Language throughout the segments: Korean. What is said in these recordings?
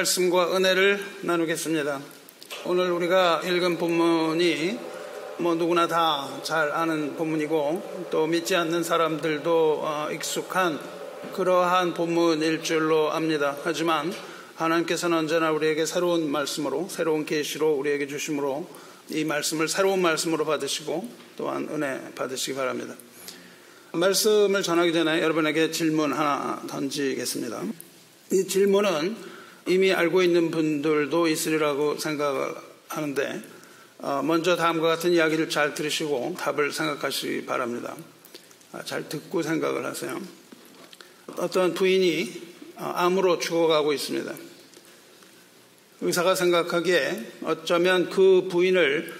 말씀과 은혜를 나누겠습니다. 오늘 우리가 읽은 본문이 뭐 누구나 다 잘 아는 본문이고 또 믿지 않는 사람들도 어, 익숙한 그러한 본문일 줄로 압니다. 하지만 하나님께서는 언제나 우리에게 새로운 말씀으로 새로운 계시로 우리에게 주심으로 이 말씀을 새로운 말씀으로 받으시고 또한 은혜 받으시기 바랍니다. 말씀을 전하기 전에 여러분에게 질문 하나 던지겠습니다. 이 질문은 이미 알고 있는 분들도 있으리라고 생각하는데 어, 먼저 다음과 같은 이야기를 잘 들으시고 답을 생각하시기 바랍니다. 아, 잘 듣고 생각을 하세요. 어떤 부인이 어, 암으로 죽어가고 있습니다. 의사가 생각하기에 어쩌면 그 부인을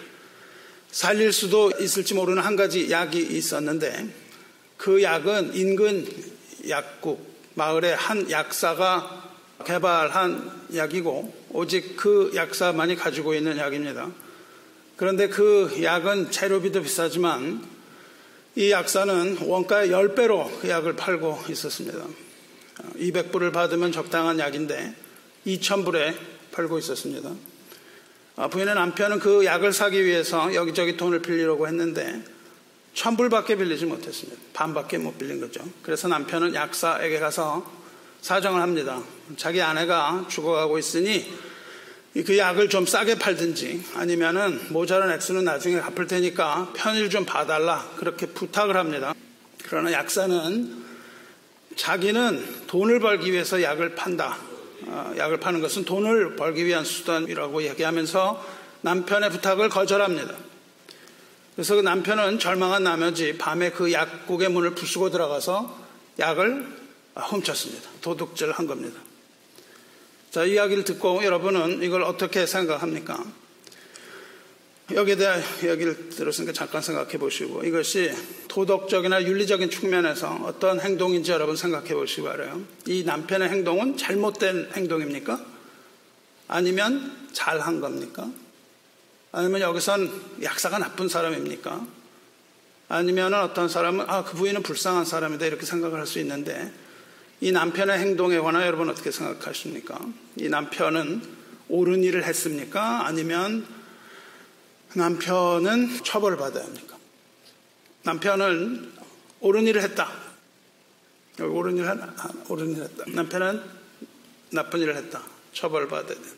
살릴 수도 있을지 모르는 한 가지 약이 있었는데 그 약은 인근 약국 마을의 한 약사가 개발한 약이고 오직 그 약사만이 가지고 있는 약입니다. 그런데 그 약은 재료비도 비싸지만 이 약사는 원가의 10배로 그 약을 팔고 있었습니다. 200불을 받으면 적당한 약인데 2000불에 팔고 있었습니다. 아, 부인의 남편은 그 약을 사기 위해서 여기저기 돈을 빌리려고 했는데 천불밖에 빌리지 못했습니다. 반밖에 못 빌린 거죠. 그래서 남편은 약사에게 가서 사정을 합니다. 자기 아내가 죽어가고 있으니 그 약을 좀 싸게 팔든지 아니면은 모자란 액수는 나중에 갚을 테니까 편의를 좀 봐달라 그렇게 부탁을 합니다. 그러나 약사는 자기는 돈을 벌기 위해서 약을 판다. 어, 약을 파는 것은 돈을 벌기 위한 수단이라고 얘기하면서 남편의 부탁을 거절합니다. 그래서 그 남편은 절망한 나머지 밤에 그 약국의 문을 부수고 들어가서 약을 훔쳤습니다. 도둑질 한 겁니다. 자, 이야기를 듣고 여러분은 이걸 어떻게 생각합니까? 여기에 대한 이야기를 들었으니까 잠깐 생각해 보시고 이것이 도덕적이나 윤리적인 측면에서 어떤 행동인지 여러분 생각해 보시기 바라요. 이 남편의 행동은 잘못된 행동입니까? 아니면 잘한 겁니까? 아니면 여기선 약사가 나쁜 사람입니까? 아니면 어떤 사람은 아, 그 부인은 불쌍한 사람이다 이렇게 생각을 할 수 있는데 이 남편의 행동에 관하여 여러분 어떻게 생각하십니까? 이 남편은 옳은 일을 했습니까? 아니면 남편은 처벌을 받아야 합니까? 남편은 옳은 일을 했다. 옳은 일을 했다. 옳은 일을 했다. 남편은 나쁜 일을 했다. 처벌받아야 돼.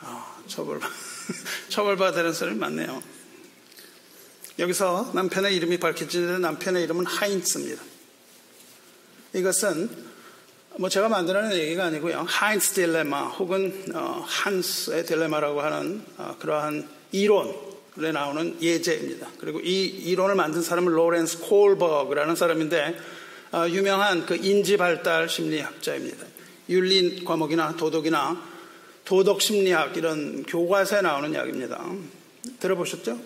아, 처벌받 처벌받아야 되는 소리 많네요. 여기서 남편의 이름이 밝혀지는데 남편의 이름은 하인츠입니다. 이것은 뭐 제가 만들어낸 얘기가 아니고요. 하인스 딜레마 혹은 어, 한스의 딜레마라고 하는 어, 그러한 이론에 나오는 예제입니다. 그리고 이 이론을 만든 사람은 로렌스 콜버그라는 사람인데 어, 유명한 그 인지 발달 심리학자입니다. 윤리 과목이나 도덕이나 도덕 심리학 이런 교과서에 나오는 이야기입니다. 들어보셨죠?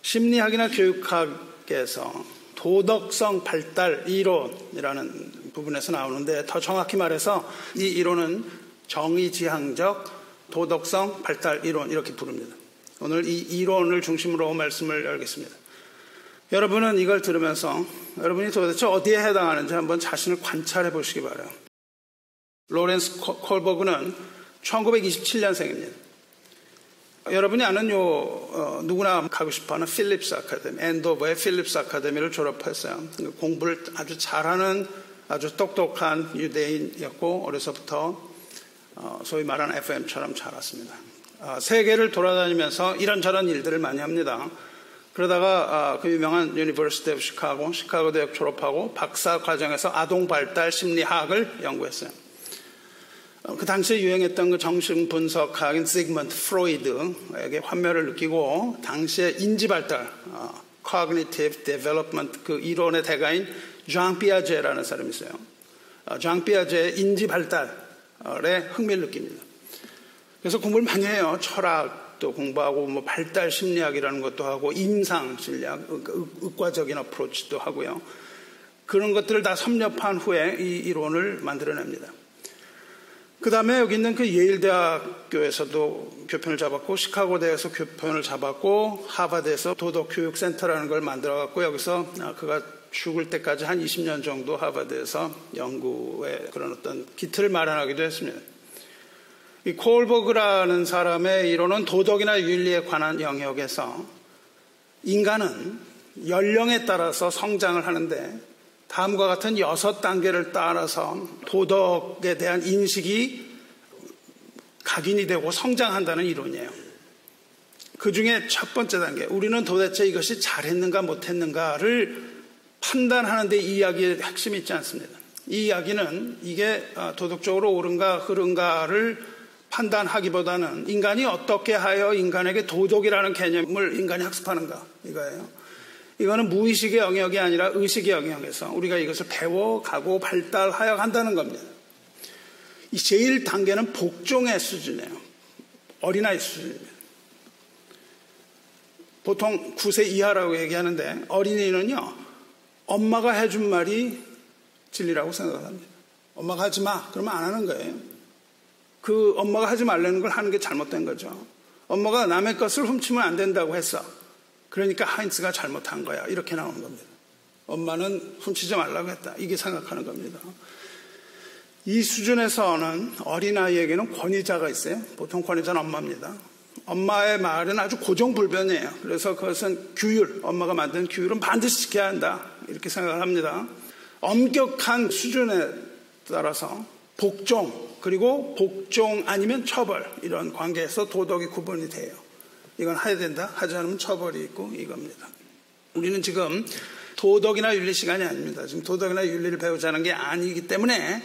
심리학이나 교육학에서 도덕성 발달 이론이라는 부분에서 나오는데 더 정확히 말해서 이 이론은 정의지향적 도덕성 발달 이론 이렇게 부릅니다. 오늘 이 이론을 중심으로 말씀을 열겠습니다. 여러분은 이걸 들으면서 여러분이 도대체 어디에 해당하는지 한번 자신을 관찰해 보시기 바라요. 로렌스 콜버그는 1927년생입니다. 여러분이 아는 요 어, 누구나 가고 싶어하는 필립스 아카데미, 엔도버의 필립스 아카데미를 졸업했어요. 공부를 아주 잘하는 아주 똑똑한 유대인이었고 어려서부터 어, 소위 말하는 FM처럼 자랐습니다. 어, 세계를 돌아다니면서 이런저런 일들을 많이 합니다. 그러다가 그 유명한 University of Chicago, 시카고 대학 졸업하고 박사 과정에서 아동 발달 심리학을 연구했어요. 어, 그 당시에 유행했던 그 정신 분석학인 지그문트 프로이드에게 환멸을 느끼고 당시에 인지 발달, 어, cognitive development 그 이론의 대가인 장 피아제라는 사람이 있어요. 어, 장 피아제의 인지 발달에 흥미를 느낍니다. 그래서 공부를 많이 해요. 철학도 공부하고 뭐 발달 심리학이라는 것도 하고 임상 심리학, 의과적인 어프로치도 하고요. 그런 것들을 다 섭렵한 후에 이 이론을 만들어냅니다. 그 다음에 여기 있는 그 예일대학교에서도 교편을 잡았고 시카고대에서 교편을 잡았고 하버드에서 도덕교육센터라는 걸 만들어 갖고 여기서 아, 그가 죽을 때까지 한 20년 정도 하버드에서 연구에 그런 어떤 기틀을 마련하기도 했습니다. 이 콜버그라는 사람의 이론은 도덕이나 윤리에 관한 영역에서 인간은 연령에 따라서 성장을 하는데 다음과 같은 여섯 단계를 따라서 도덕에 대한 인식이 각인이 되고 성장한다는 이론이에요. 그 중에 첫 번째 단계, 우리는 도대체 이것이 잘했는가 못했는가를 판단하는데 이 이야기의 핵심이 있지 않습니다. 이 이야기는 이게 어, 도덕적으로 옳은가 흐른가를 판단하기보다는 인간이 어떻게 하여 인간에게 도덕이라는 개념을 인간이 학습하는가 이거예요. 이거는 무의식의 영역이 아니라 의식의 영역에서 우리가 이것을 배워가고 발달하여 간다는 겁니다. 이 제일 단계는 복종의 수준이에요. 어린아이 수준입니다. 보통 9세 이하라고 얘기하는데 어린이는요, 엄마가 해준 말이 진리라고 생각을 합니다. 엄마가 하지 마. 그러면 안 하는 거예요. 그 엄마가 하지 말라는 걸 하는 게 잘못된 거죠. 엄마가 남의 것을 훔치면 안 된다고 했어. 그러니까 하인츠가 잘못한 거야. 이렇게 나오는 겁니다. 엄마는 훔치지 말라고 했다. 이게 생각하는 겁니다. 이 수준에서는 어린아이에게는 권위자가 있어요. 보통 권위자는 엄마입니다. 엄마의 말은 아주 고정불변이에요. 그래서 그것은 규율, 엄마가 만든 규율은 반드시 지켜야 한다. 이렇게 생각을 합니다. 엄격한 수준에 따라서 복종, 그리고 복종 아니면 처벌, 이런 관계에서 도덕이 구분이 돼요. 이건 해야 된다, 하지 않으면 처벌이 있고 이겁니다. 우리는 지금 도덕이나 윤리 시간이 아닙니다. 지금 도덕이나 윤리를 배우자는 게 아니기 때문에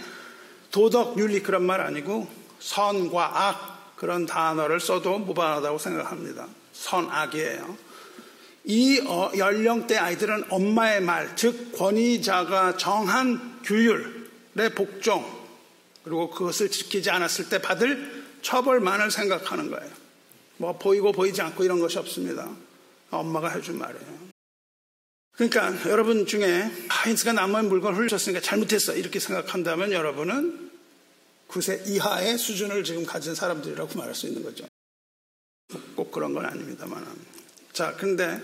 도덕, 윤리 그런 말 아니고 선과 악 그런 단어를 써도 무방하다고 생각합니다. 선악이에요. 이 어, 연령대 아이들은 엄마의 말, 즉 권위자가 정한 규율의 복종 그리고 그것을 지키지 않았을 때 받을 처벌만을 생각하는 거예요. 뭐 보이고 보이지 않고 이런 것이 없습니다. 엄마가 해준 말이에요. 그러니까 여러분 중에 하인스가 남의 물건을 훔쳤으니까 잘못했어 이렇게 생각한다면 여러분은 9세 이하의 수준을 지금 가진 사람들이라고 말할 수 있는 거죠. 꼭 그런 건 아닙니다만. 자, 근데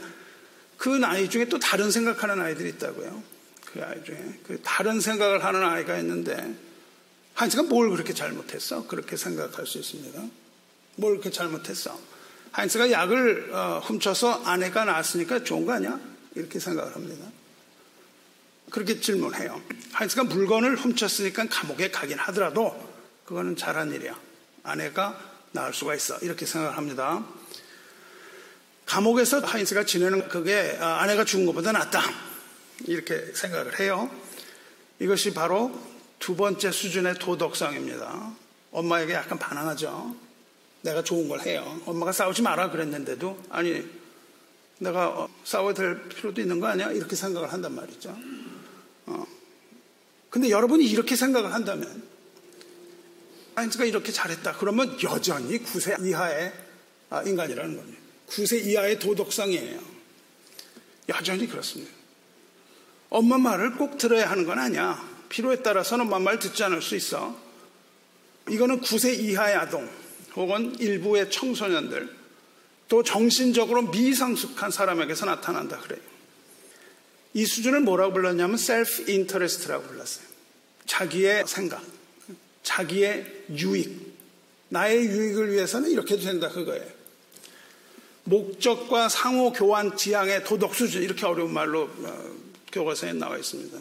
그 나이 중에 또 다른 생각하는 아이들이 있다고요. 그 아이 중에. 그 다른 생각을 하는 아이가 있는데, 한이가 뭘 그렇게 잘못했어? 그렇게 생각할 수 있습니다. 뭘 그렇게 잘못했어? 하인스가 약을 어, 훔쳐서 아내가 낳았으니까 좋은 거 아니야? 이렇게 생각을 합니다. 그렇게 질문해요. 하인스가 물건을 훔쳤으니까 감옥에 가긴 하더라도 그거는 잘한 일이야. 아내가 낳을 수가 있어. 이렇게 생각을 합니다. 감옥에서 하인스가 지내는 그게 아, 아내가 죽은 것보다 낫다. 이렇게 생각을 해요. 이것이 바로 두 번째 수준의 도덕성입니다. 엄마에게 약간 반항하죠. 내가 좋은 걸 해요. 엄마가 싸우지 마라 그랬는데도 아니 내가 어, 싸워야 될 필요도 있는 거 아니야? 이렇게 생각을 한단 말이죠. 어. 근데 여러분이 이렇게 생각을 한다면 하인스가 이렇게 잘했다. 그러면 여전히 9세 이하의 아, 인간이라는 겁니다. 9세 이하의 도덕성이에요. 여전히 그렇습니다. 엄마 말을 꼭 들어야 하는 건 아니야. 필요에 따라서는 엄마 말 듣지 않을 수 있어. 이거는 9세 이하의 아동 혹은 일부의 청소년들 또 정신적으로 미성숙한 사람에게서 나타난다 그래요. 이 수준을 뭐라고 불렀냐면 self interest라고 불렀어요. 자기의 생각, 자기의 유익, 나의 유익을 위해서는 이렇게 해도 된다 그거예요. 목적과 상호 교환 지향의 도덕 수준 이렇게 어려운 말로 어, 교과서에 나와 있습니다.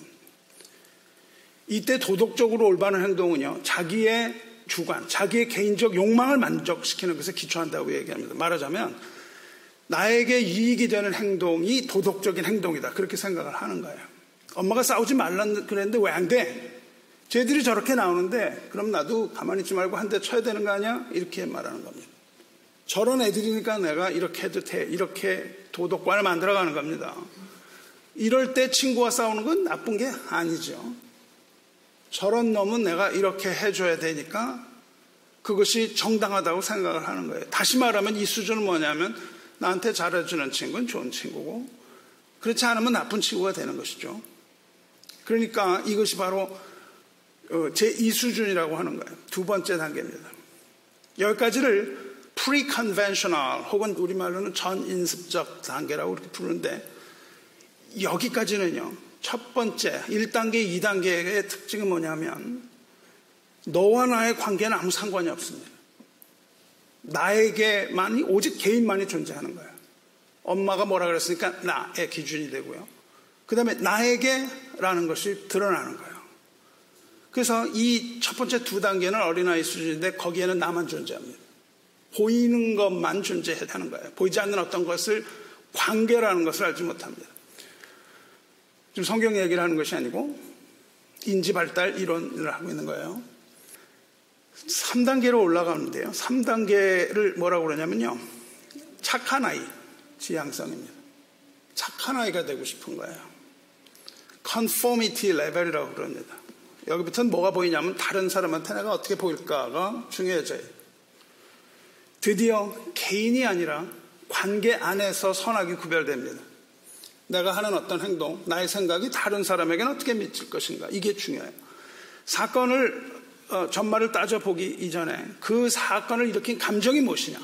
이때 도덕적으로 올바른 행동은요 자기의 주관, 자기의 개인적 욕망을 만족시키는 것에 기초한다고 얘기합니다. 말하자면 나에게 이익이 되는 행동이 도덕적인 행동이다 그렇게 생각을 하는 거예요. 엄마가 싸우지 말라 그랬는데 왜 안 돼? 쟤들이 저렇게 나오는데 그럼 나도 가만히 있지 말고 한 대 쳐야 되는 거 아니야? 이렇게 말하는 겁니다. 저런 애들이니까 내가 이렇게 해도 돼. 이렇게 도덕관을 만들어가는 겁니다. 이럴 때 친구와 싸우는 건 나쁜 게 아니죠. 저런 놈은 내가 이렇게 해줘야 되니까 그것이 정당하다고 생각을 하는 거예요. 다시 말하면 이 수준은 뭐냐면 나한테 잘해주는 친구는 좋은 친구고 그렇지 않으면 나쁜 친구가 되는 것이죠. 그러니까 이것이 바로 어, 제2 수준이라고 하는 거예요. 두 번째 단계입니다. 여기까지를 pre-conventional 혹은 우리말로는 전인습적 단계라고 이렇게 부르는데 여기까지는요. 첫 번째 1단계, 2단계의 특징은 뭐냐면 너와 나의 관계는 아무 상관이 없습니다. 나에게만이 오직 개인만이 존재하는 거예요. 엄마가 뭐라 그랬으니까 나의 기준이 되고요. 그 다음에 나에게라는 것이 드러나는 거예요. 그래서 이 첫 번째 두 단계는 어린아이 수준인데 거기에는 나만 존재합니다. 보이는 것만 존재하는 거예요. 보이지 않는 어떤 것을 관계라는 것을 알지 못합니다. 지금 성경 얘기를 하는 것이 아니고 인지 발달 이론을 하고 있는 거예요. 3단계로 올라가는데요. 3단계를 뭐라고 그러냐면요. 착한 아이, 지향성입니다. 착한 아이가 되고 싶은 거예요. conformity 레벨이라고 그럽니다. 여기부터는 뭐가 보이냐면 다른 사람한테 내가 어떻게 보일까가 중요해져요. 드디어 개인이 아니라 관계 안에서 선악이 구별됩니다. 내가 하는 어떤 행동, 나의 생각이 다른 사람에게는 어떻게 미칠 것인가. 이게 중요해요. 사건을, 어, 전말을 따져보기 이전에 그 사건을 일으킨 감정이 무엇이냐.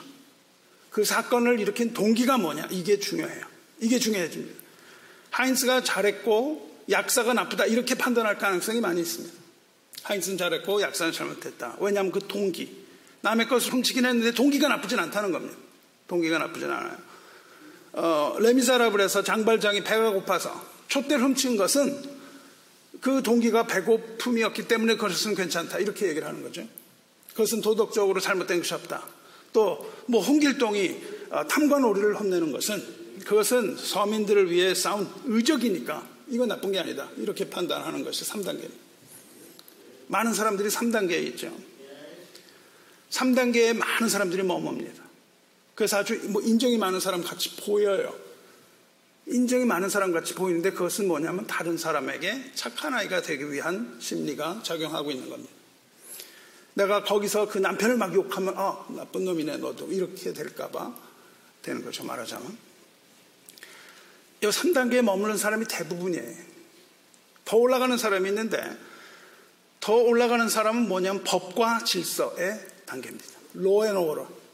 그 사건을 일으킨 동기가 뭐냐. 이게 중요해요. 이게 중요해집니다. 하인스가 잘했고 약사가 나쁘다. 이렇게 판단할 가능성이 많이 있습니다. 하인스는 잘했고 약사는 잘못했다. 왜냐하면 그 동기. 남의 것을 훔치긴 했는데 동기가 나쁘진 않다는 겁니다. 동기가 나쁘진 않아요. 어, 레미사라블에서 장발장이 배가 고파서 촛대를 훔친 것은 그 동기가 배고픔이었기 때문에 그것은 괜찮다. 이렇게 얘기를 하는 거죠. 그것은 도덕적으로 잘못된 것이 없다. 또, 뭐, 홍길동이 어, 탐관오리를 혼내는 것은 그것은 서민들을 위해 싸운 의적이니까 이건 나쁜 게 아니다. 이렇게 판단하는 것이 3단계. 많은 사람들이 3단계에 있죠. 3단계에 많은 사람들이 머뭅니다. 그래서 아주 뭐 인정이 많은 사람 같이 보여요. 인정이 많은 사람 같이 보이는데 그것은 뭐냐면 다른 사람에게 착한 아이가 되기 위한 심리가 작용하고 있는 겁니다. 내가 거기서 그 남편을 막 욕하면 아 나쁜 놈이네 너도 이렇게 될까봐 되는 거죠 말하자면 이 3단계에 머무는 사람이 대부분이에요. 더 올라가는 사람이 있는데 더 올라가는 사람은 뭐냐면 법과 질서의 단계입니다. 로앤오더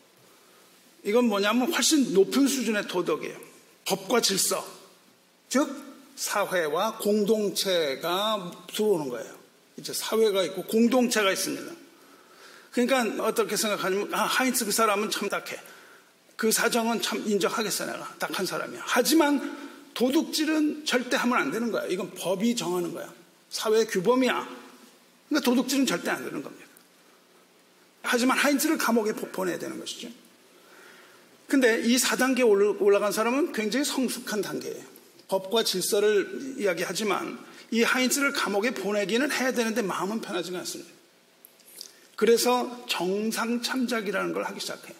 이건 뭐냐면 훨씬 높은 수준의 도덕이에요. 법과 질서. 즉, 사회와 공동체가 들어오는 거예요. 이제 사회가 있고 공동체가 있습니다. 그러니까 어떻게 생각하냐면, 아, 하인츠 그 사람은 참 딱해. 그 사정은 참 인정하겠어, 내가. 딱한 사람이야. 하지만 도둑질은 절대 하면 안 되는 거야. 이건 법이 정하는 거야. 사회 규범이야. 그러니까 도둑질은 절대 안 되는 겁니다. 하지만 하인츠를 감옥에 보내야 되는 것이죠. 근데 이 4단계에 올라간 사람은 굉장히 성숙한 단계예요. 법과 질서를 이야기하지만 이 하인츠를 감옥에 보내기는 해야 되는데 마음은 편하지가 않습니다. 그래서 정상 참작이라는 걸 하기 시작해요.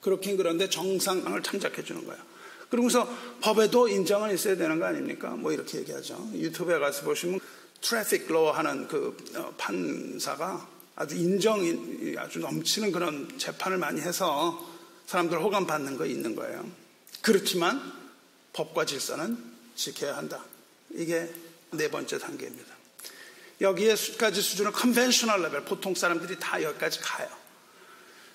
그렇긴 그런데 정상을 참작해 주는 거예요. 그러면서 법에도 인정은 있어야 되는 거 아닙니까? 뭐 이렇게 얘기하죠. 유튜브에 가서 보시면 traffic law 하는 그 어, 판사가 아주 인정이 아주 넘치는 그런 재판을 많이 해서 사람들 호감 받는 거 있는 거예요. 그렇지만 법과 질서는 지켜야 한다. 이게 네 번째 단계입니다. 여기에까지 수준은 conventional level, 보통 사람들이 다 여기까지 가요.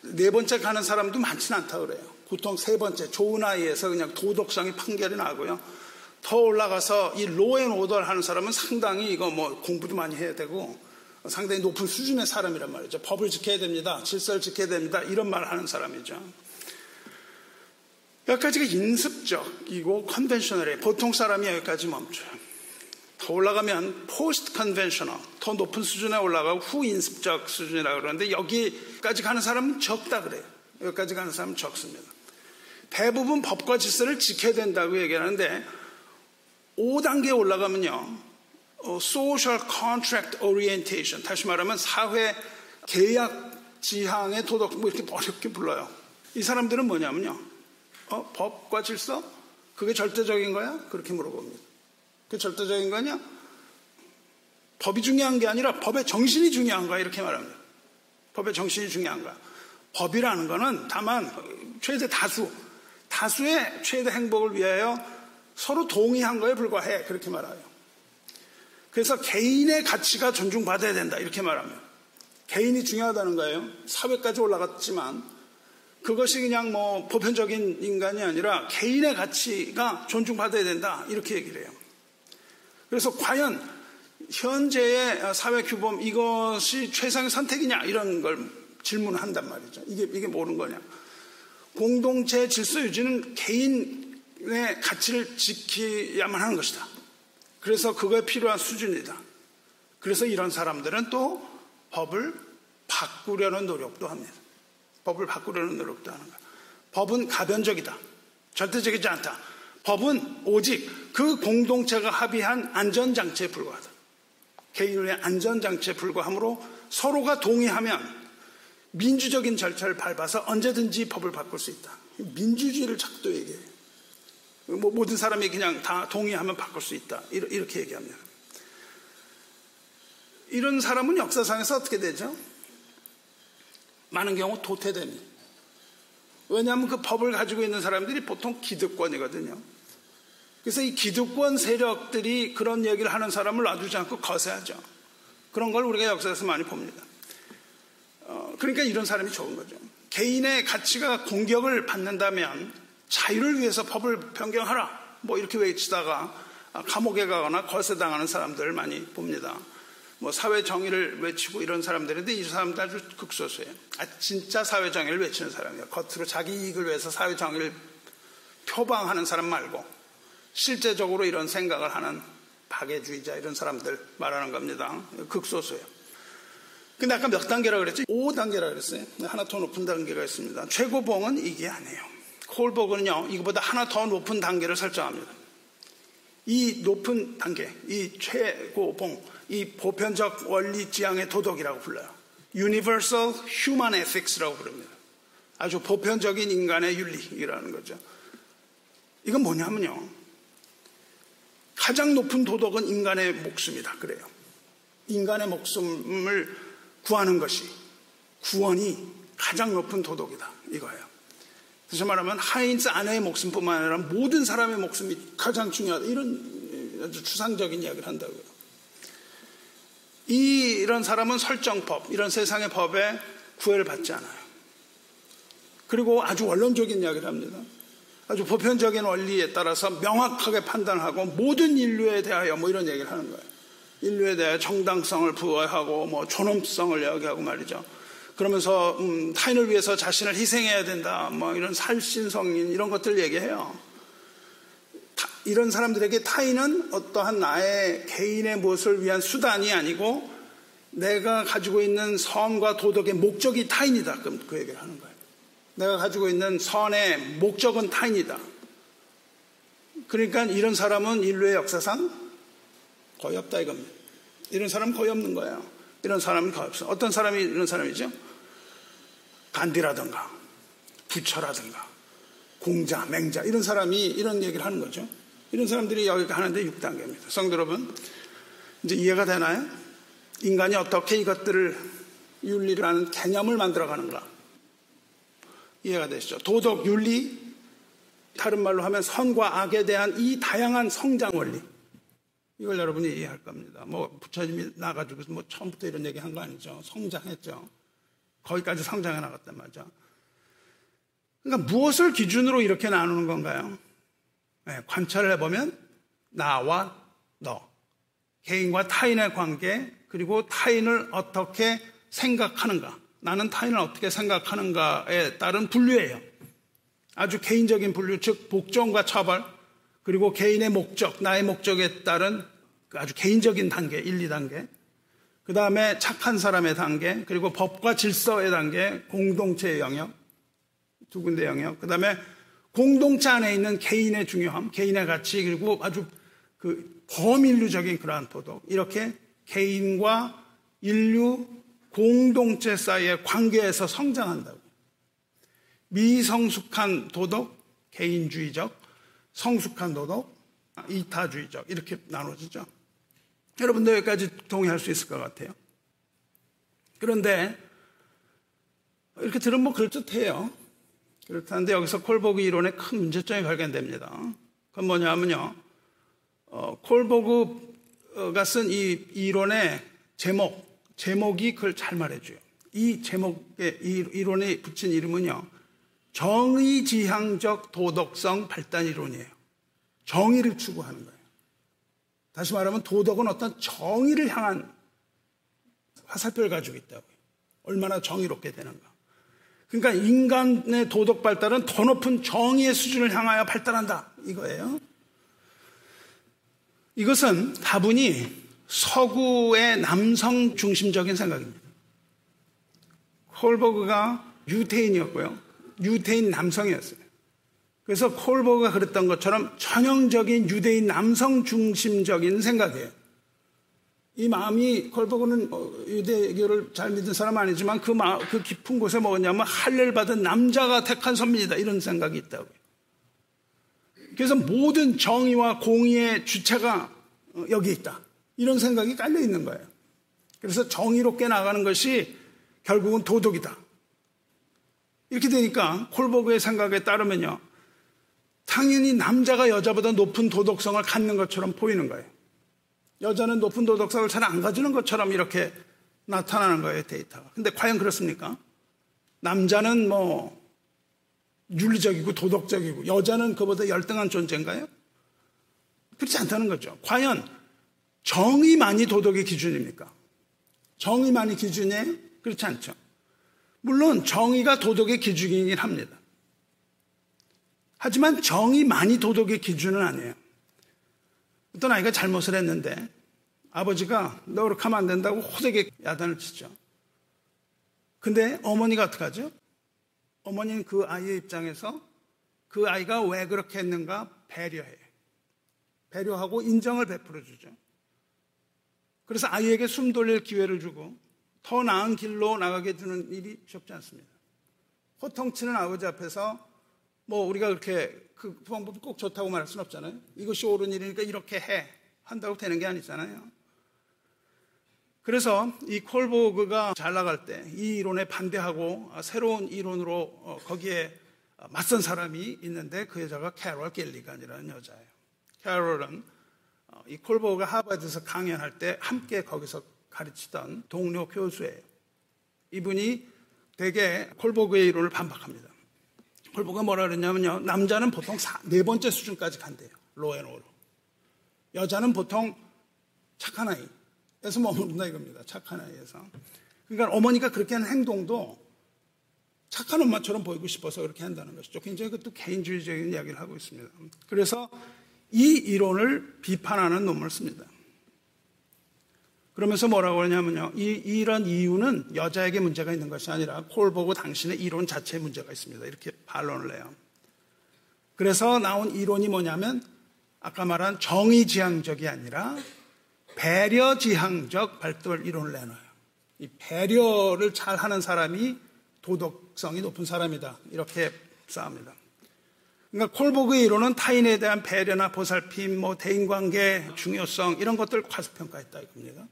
네 번째 가는 사람도 많지는 않다 그래요. 보통 세 번째, 좋은 아이에서 그냥 도덕성이 판결이 나고요. 더 올라가서 이 law and order를 하는 사람은 상당히 이거 뭐 공부도 많이 해야 되고 상당히 높은 수준의 사람이란 말이죠. 법을 지켜야 됩니다. 질서를 지켜야 됩니다. 이런 말을 하는 사람이죠. 여기까지가 인습적이고 conventional해. 보통 사람이 여기까지 멈춰요. 더 올라가면 post conventional, 더 높은 수준에 올라가고 후인습적 수준이라고 그러는데 여기까지 가는 사람은 적다 그래요. 여기까지 가는 사람은 적습니다. 대부분 법과 질서를 지켜야 된다고 얘기하는데 5단계에 올라가면요. 어, social contract orientation, 다시 말하면 사회 계약 지향의 도덕, 뭐 이렇게 어렵게 불러요. 이 사람들은 뭐냐면요. 어, 법과 질서? 그게 절대적인 거야? 그렇게 물어봅니다. 그게 절대적인 거냐? 법이 중요한 게 아니라 법의 정신이 중요한 거야. 이렇게 말합니다. 법의 정신이 중요한 거야. 법이라는 거는 다만 최대 다수, 다수의 최대 행복을 위하여 서로 동의한 거에 불과해. 그렇게 말해요. 그래서 개인의 가치가 존중받아야 된다. 이렇게 말하면. 개인이 중요하다는 거예요. 사회까지 올라갔지만 그것이 그냥 뭐 보편적인 인간이 아니라 개인의 가치가 존중받아야 된다. 이렇게 얘기를 해요. 그래서 과연 현재의 사회 규범 이것이 최상의 선택이냐 이런 걸 질문을 한단 말이죠. 이게, 이게 모르는 거냐. 공동체 질서 유지는 개인의 가치를 지켜야만 하는 것이다. 그래서 그거에 필요한 수준이다. 그래서 이런 사람들은 또 법을 바꾸려는 노력도 합니다. 법을 바꾸려는 노력도 하는 거야. 법은 가변적이다. 절대적이지 않다. 법은 오직 그 공동체가 합의한 안전장치에 불과하다. 개인의 안전장치에 불과하므로 서로가 동의하면 민주적인 절차를 밟아서 언제든지 법을 바꿀 수 있다. 민주주의를 자꾸 얘기해요. 뭐 모든 사람이 그냥 다 동의하면 바꿀 수 있다. 이렇게 얘기합니다. 이런 사람은 역사상에서 어떻게 되죠? 많은 경우 도태됩니다. 왜냐하면 그 법을 가지고 있는 사람들이 보통 기득권이거든요. 그래서 이 기득권 세력들이 그런 얘기를 하는 사람을 놔두지 않고 거세하죠. 그런 걸 우리가 역사에서 많이 봅니다. 어, 그러니까 이런 사람이 좋은 거죠. 개인의 가치가 공격을 받는다면 자유를 위해서 법을 변경하라. 뭐 이렇게 외치다가 감옥에 가거나 거세당하는 사람들 많이 봅니다. 뭐 사회 정의를 외치고 이런 사람들인데 이 사람들 아주 극소수예요. 아, 진짜 사회 정의를 외치는 사람이에요. 겉으로 자기 이익을 위해서 사회 정의를 표방하는 사람 말고 실제적으로 이런 생각을 하는 박애주의자 이런 사람들 말하는 겁니다. 극소수예요. 근데 아까 몇 단계라 그랬지? 5단계라 그랬어요. 하나 더 높은 단계가 있습니다. 최고봉은 이게 아니에요. 콜복은요, 이거보다 하나 더 높은 단계를 설정합니다. 이 높은 단계, 이 최고봉, 이 보편적 원리 지향의 도덕이라고 불러요. Universal Human Ethics라고 부릅니다. 아주 보편적인 인간의 윤리라는 거죠. 이건 뭐냐면요. 가장 높은 도덕은 인간의 목숨이다. 그래요. 인간의 목숨을 구하는 것이 구원이 가장 높은 도덕이다. 이거예요. 다시 말하면 하인스 아내의 목숨뿐만 아니라 모든 사람의 목숨이 가장 중요하다. 이런 아주 추상적인 이야기를 한다고요. 이, 이런 사람은 설정법, 이런 세상의 법에 구애를 받지 않아요. 그리고 아주 원론적인 이야기를 합니다. 아주 보편적인 원리에 따라서 명확하게 판단하고 모든 인류에 대하여 뭐 이런 얘기를 하는 거예요. 인류에 대해 정당성을 부여하고 뭐 존엄성을 이야기하고 말이죠. 그러면서 음, 타인을 위해서 자신을 희생해야 된다. 뭐 이런 살신성인 이런 것들 얘기해요. 이런 사람들에게 타인은 어떠한 나의 개인의 무엇을 위한 수단이 아니고 내가 가지고 있는 선과 도덕의 목적이 타인이다. 그럼 그 얘기를 하는 거예요. 내가 가지고 있는 선의 목적은 타인이다. 그러니까 이런 사람은 인류의 역사상 거의 없다 이겁니다. 이런 사람은 거의 없는 거예요. 이런 사람은 거의 없어. 어떤 사람이 이런 사람이죠? 간디라든가 부처라든가 공자, 맹자 이런 사람이 이런 얘기를 하는 거죠. 이런 사람들이 여기 하는데 6단계입니다. 성도 여러분, 이제 이해가 되나요? 인간이 어떻게 이것들을 윤리라는 개념을 만들어 가는가? 이해가 되시죠? 도덕, 윤리, 다른 말로 하면 선과 악에 대한 이 다양한 성장 원리. 이걸 여러분이 이해할 겁니다. 뭐 부처님이 나가지고 뭐 처음부터 이런 얘기 한 거 아니죠. 성장했죠. 거기까지 성장해 나갔단 말이죠. 그러니까 무엇을 기준으로 이렇게 나누는 건가요? 네, 관찰을 해보면 나와 너, 개인과 타인의 관계, 그리고 타인을 어떻게 생각하는가, 나는 타인을 어떻게 생각하는가에 따른 분류예요. 아주 개인적인 분류, 즉 복종과 처벌, 그리고 개인의 목적, 나의 목적에 따른 그 아주 개인적인 단계, 1, 2단계. 그 다음에 착한 사람의 단계, 그리고 법과 질서의 단계, 공동체의 영역, 두 군데 영역. 그 다음에 공동체 안에 있는 개인의 중요함, 개인의 가치, 그리고 아주 그 범인류적인 그러한 도덕. 이렇게 개인과 인류 공동체 사이의 관계에서 성장한다고. 미성숙한 도덕, 개인주의적, 성숙한 도덕, 이타주의적, 이렇게 나눠지죠. 여러분들 여기까지 동의할 수 있을 것 같아요. 그런데 이렇게 들으면 뭐 그럴듯해요. 그렇다는데 여기서 콜보그 이론에 큰 문제점이 발견됩니다. 그건 뭐냐면요. 어, 콜보그가 쓴 이 이론의 제목, 제목이 그걸 잘 말해줘요. 이 제목의 이 이론에 붙인 이름은요. 정의지향적 도덕성 발달 이론이에요. 정의를 추구하는 거예요. 다시 말하면 도덕은 어떤 정의를 향한 화살표를 가지고 있다고요. 얼마나 정의롭게 되는가. 그러니까 인간의 도덕 발달은 더 높은 정의의 수준을 향하여 발달한다. 이거예요. 이것은 다분히 서구의 남성 중심적인 생각입니다. 콜버그가 유태인이었고요. 유태인 남성이었어요. 그래서 콜버그가 그랬던 것처럼 전형적인 유대인 남성 중심적인 생각이에요. 이 마음이 콜버그는 어, 유대교를 잘 믿은 사람 아니지만 그, 마, 그 깊은 곳에 뭐냐면 할례를 받은 남자가 택한 선민이다 이런 생각이 있다고요. 그래서 모든 정의와 공의의 주체가 어, 여기 있다. 이런 생각이 깔려 있는 거예요. 그래서 정의롭게 나가는 것이 결국은 도덕이다. 이렇게 되니까 콜버그의 생각에 따르면요. 당연히 남자가 여자보다 높은 도덕성을 갖는 것처럼 보이는 거예요. 여자는 높은 도덕성을 잘 안 가지는 것처럼 이렇게 나타나는 거예요, 데이터가. 근데 과연 그렇습니까? 남자는 뭐 윤리적이고 도덕적이고 여자는 그보다 열등한 존재인가요? 그렇지 않다는 거죠. 과연 정의만이 도덕의 기준입니까? 정의만이 기준이에요? 그렇지 않죠. 물론 정의가 도덕의 기준이긴 합니다. 하지만 정의만이 도덕의 기준은 아니에요. 어떤 아이가 잘못을 했는데 아버지가 너 그렇게 하면 안 된다고 호되게 야단을 치죠. 근데 어머니가 어떡하죠? 어머니는 그 아이의 입장에서 그 아이가 왜 그렇게 했는가 배려해요. 배려하고 인정을 베풀어 주죠. 그래서 아이에게 숨 돌릴 기회를 주고 더 나은 길로 나가게 주는 일이 쉽지 않습니다. 호통치는 아버지 앞에서 뭐 우리가 그렇게 그 방법이 꼭 좋다고 말할 수는 없잖아요. 이것이 옳은 일이니까 이렇게 해 한다고 되는 게 아니잖아요. 그래서 이 콜보그가 잘 나갈 때 이 이론에 반대하고 새로운 이론으로 어, 거기에 맞선 사람이 있는데 그 여자가 캐롤 갤리간이라는 여자예요. 캐롤은 어, 이 콜버가 하버드에서 강연할 때 함께 거기서 가르치던 동료 교수예요. 이분이 되게 콜버그의 이론을 반박합니다. 콜버가 뭐라 그랬냐면요. 남자는 보통 네 번째 수준까지 간대요. 로앤오로. 여자는 보통 착한 아이에서 머무른다 이겁니다. 착한 아이에서. 그러니까 어머니가 그렇게 하는 행동도 착한 엄마처럼 보이고 싶어서 그렇게 한다는 것이죠. 굉장히 그것도 개인주의적인 이야기를 하고 있습니다. 그래서 이 이론을 비판하는 논문을 씁니다. 그러면서 뭐라고 하냐면요. 이, 이런 이유는 여자에게 문제가 있는 것이 아니라 콜 보고 당신의 이론 자체에 문제가 있습니다. 이렇게 반론을 해요. 그래서 나온 이론이 뭐냐면 아까 말한 정의지향적이 아니라 배려지향적 발달 이론을 내놔요. 이 배려를 잘 하는 사람이 도덕성이 높은 사람이다. 이렇게 싸웁니다. 그러니까 콜보그의 이론은 타인에 대한 배려나 보살핌, 뭐 대인관계 중요성 이런 것들을 과소평가했다 이겁니다.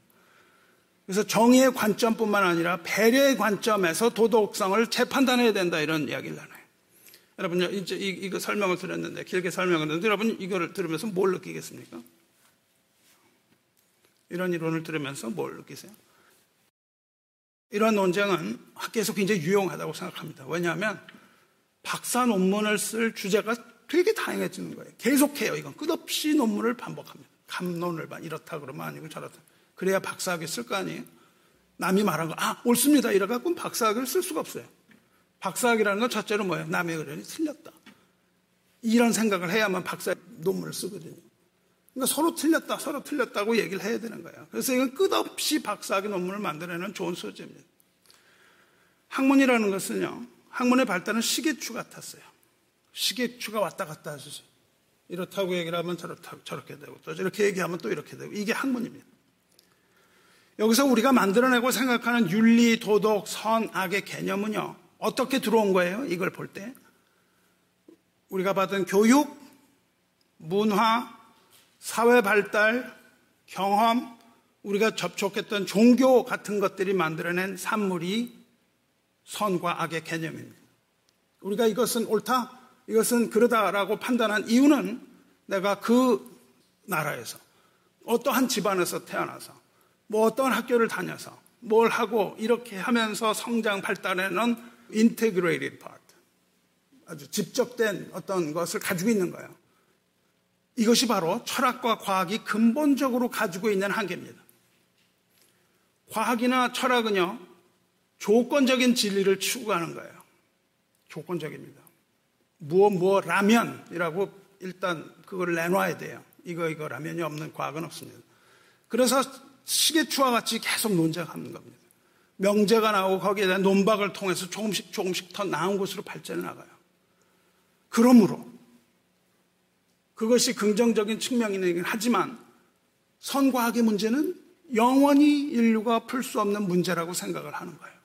그래서 정의의 관점뿐만 아니라 배려의 관점에서 도덕성을 재판단해야 된다 이런 이야기를 나눠요. 여러분 이제 이거 설명을 드렸는데 길게 설명을 했는데 여러분 이거를 들으면서 뭘 느끼겠습니까? 이런 이론을 들으면서 뭘 느끼세요? 이런 논쟁은 학계에서 굉장히 유용하다고 생각합니다. 왜냐하면 박사 논문을 쓸 주제가 되게 다양해지는 거예요. 계속해요. 이건 끝없이 논문을 반복합니다. 감론을 반 이렇다 그러면 아니고 저렇다. 그래야 박사학위 쓸 거 아니에요? 남이 말한 거, 아, 옳습니다. 이래갖고 박사학위를 쓸 수가 없어요. 박사학위라는 건 첫째로 뭐예요? 남의 의견이 틀렸다. 이런 생각을 해야만 박사 논문을 쓰거든요. 그러니까 서로 틀렸다, 서로 틀렸다고 얘기를 해야 되는 거예요. 그래서 이건 끝없이 박사학위 논문을 만들어내는 좋은 소재입니다. 학문이라는 것은요, 학문의 발달은 시계추 같았어요. 시계추가 왔다 갔다 하죠. 이렇다고 얘기를 하면 저렇다, 저렇게 되고 또 저렇게 얘기하면 또 이렇게 되고 이게 학문입니다. 여기서 우리가 만들어내고 생각하는 윤리, 도덕, 선, 악의 개념은요. 어떻게 들어온 거예요? 이걸 볼 때. 우리가 받은 교육, 문화, 사회 발달, 경험, 우리가 접촉했던 종교 같은 것들이 만들어낸 산물이 선과 악의 개념입니다. 우리가 이것은 옳다, 이것은 그러다라고 판단한 이유는 내가 그 나라에서 어떠한 집안에서 태어나서 뭐 어떤 학교를 다녀서 뭘 하고 이렇게 하면서 성장 발달에는 integrated part 아주 집적된 어떤 것을 가지고 있는 거예요. 이것이 바로 철학과 과학이 근본적으로 가지고 있는 한계입니다. 과학이나 철학은요, 조건적인 진리를 추구하는 거예요. 조건적입니다. 무엇 무엇라면이라고 일단 그걸 내놔야 돼요. 이거 이거 라면이 없는 과학은 없습니다. 그래서 시계추와 같이 계속 논쟁하는 겁니다. 명제가 나오고 거기에 대한 논박을 통해서 조금씩 조금씩 더 나은 곳으로 발전해 나가요. 그러므로 그것이 긍정적인 측면이긴 하지만 선과 악의 문제는 영원히 인류가 풀 수 없는 문제라고 생각을 하는 거예요.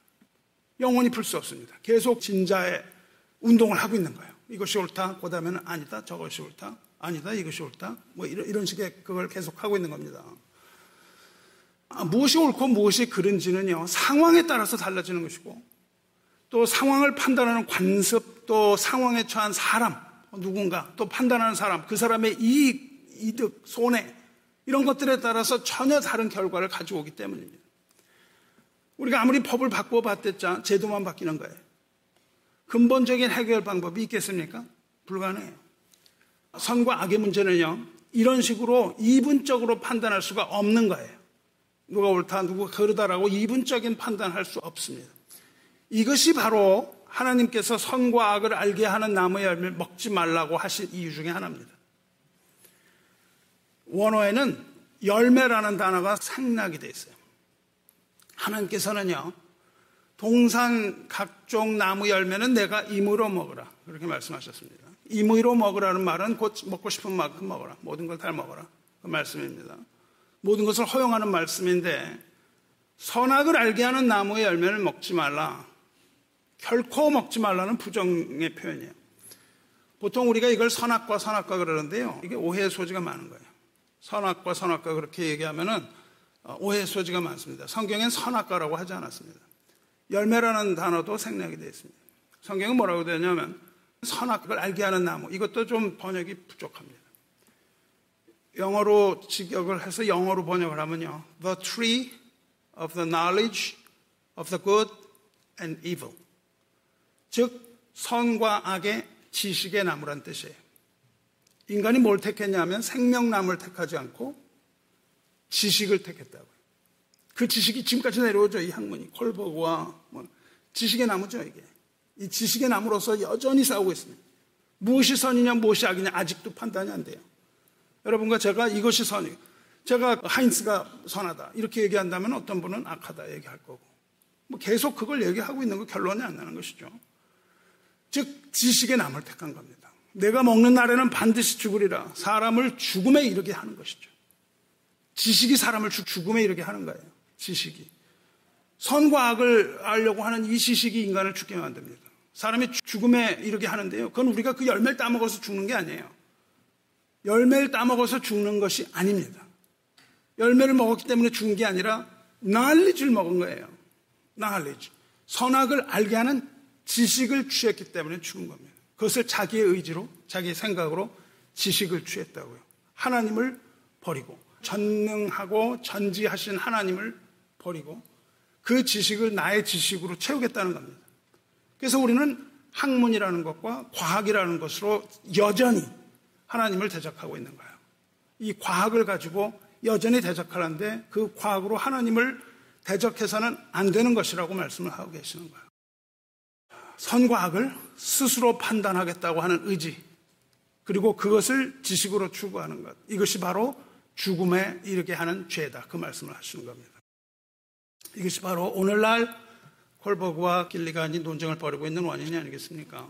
영원히 풀 수 없습니다. 계속 진자의 운동을 하고 있는 거예요. 이것이 옳다, 그 다음에는 아니다, 저것이 옳다, 아니다, 이것이 옳다. 뭐 이런 식의 그걸 계속 하고 있는 겁니다. 아, 무엇이 옳고 무엇이 그른지는요, 상황에 따라서 달라지는 것이고, 또 상황을 판단하는 관습, 또 상황에 처한 사람, 누군가, 또 판단하는 사람, 그 사람의 이익, 이득, 손해, 이런 것들에 따라서 전혀 다른 결과를 가지고 오기 때문입니다. 우리가 아무리 법을 바꾸어 봤댔자 제도만 바뀌는 거예요. 근본적인 해결 방법이 있겠습니까? 불가능해요. 선과 악의 문제는요, 이런 식으로 이분적으로 판단할 수가 없는 거예요. 누가 옳다, 누가 그르다라고 이분적인 판단할 수 없습니다. 이것이 바로 하나님께서 선과 악을 알게 하는 나무의 열매를 먹지 말라고 하신 이유 중에 하나입니다. 원어에는 열매라는 단어가 생략이 되어 있어요. 하나님께서는요, 동산 각종 나무 열매는 내가 임의로 먹으라. 그렇게 말씀하셨습니다. 임의로 먹으라는 말은 곧 먹고 싶은 만큼 먹어라. 모든 걸 다 먹어라. 그 말씀입니다. 모든 것을 허용하는 말씀인데 선악을 알게 하는 나무의 열매를 먹지 말라. 결코 먹지 말라는 부정의 표현이에요. 보통 우리가 이걸 선악과 선악과 그러는데요. 이게 오해의 소지가 많은 거예요. 선악과 선악과 그렇게 얘기하면은 어, 오해의 소지가 많습니다. 성경엔 선악과라고 하지 않았습니다. 열매라는 단어도 생략이 되어 있습니다. 성경은 뭐라고 되냐면 선악을 알게 하는 나무. 이것도 좀 번역이 부족합니다. 영어로 직역을 해서 영어로 번역을 하면요. The tree of the knowledge of the good and evil. 즉, 선과 악의 지식의 나무란 뜻이에요. 인간이 뭘 택했냐면 생명나무를 택하지 않고 지식을 택했다고요. 그 지식이 지금까지 내려오죠. 이 학문이. 콜버그와 뭐 지식의 나무죠, 이게. 이 지식의 나무로서 여전히 싸우고 있습니다. 무엇이 선이냐, 무엇이 악이냐, 아직도 판단이 안 돼요. 여러분과 제가 이것이 선이고, 제가 하인스가 선하다. 이렇게 얘기한다면 어떤 분은 악하다 얘기할 거고. 뭐 계속 그걸 얘기하고 있는 거 결론이 안 나는 것이죠. 즉, 지식의 남을 택한 겁니다. 내가 먹는 날에는 반드시 죽으리라. 사람을 죽음에 이르게 하는 것이죠. 지식이 사람을 죽음에 이르게 하는 거예요. 지식이. 선과 악을 알려고 하는 이 지식이 인간을 죽게 만듭니다. 사람이 죽음에 이르게 하는데요. 그건 우리가 그 열매를 따먹어서 죽는 게 아니에요. 열매를 따먹어서 죽는 것이 아닙니다. 열매를 먹었기 때문에 죽은 게 아니라 knowledge를 먹은 거예요. knowledge. 선악을 알게 하는 지식을 취했기 때문에 죽은 겁니다. 그것을 자기의 의지로, 자기의 생각으로 지식을 취했다고요. 하나님을 버리고, 전능하고 전지하신 하나님을 버리고, 그 지식을 나의 지식으로 채우겠다는 겁니다. 그래서 우리는 학문이라는 것과 과학이라는 것으로 여전히 하나님을 대적하고 있는 거예요. 이 과학을 가지고 여전히 대적하는데 그 과학으로 하나님을 대적해서는 안 되는 것이라고 말씀을 하고 계시는 거예요. 선과학을 스스로 판단하겠다고 하는 의지, 그리고 그것을 지식으로 추구하는 것. 이것이 바로 죽음에 이르게 하는 죄다. 그 말씀을 하시는 겁니다. 이것이 바로 오늘날 콜버그와 길리간이 논쟁을 벌이고 있는 원인이 아니겠습니까?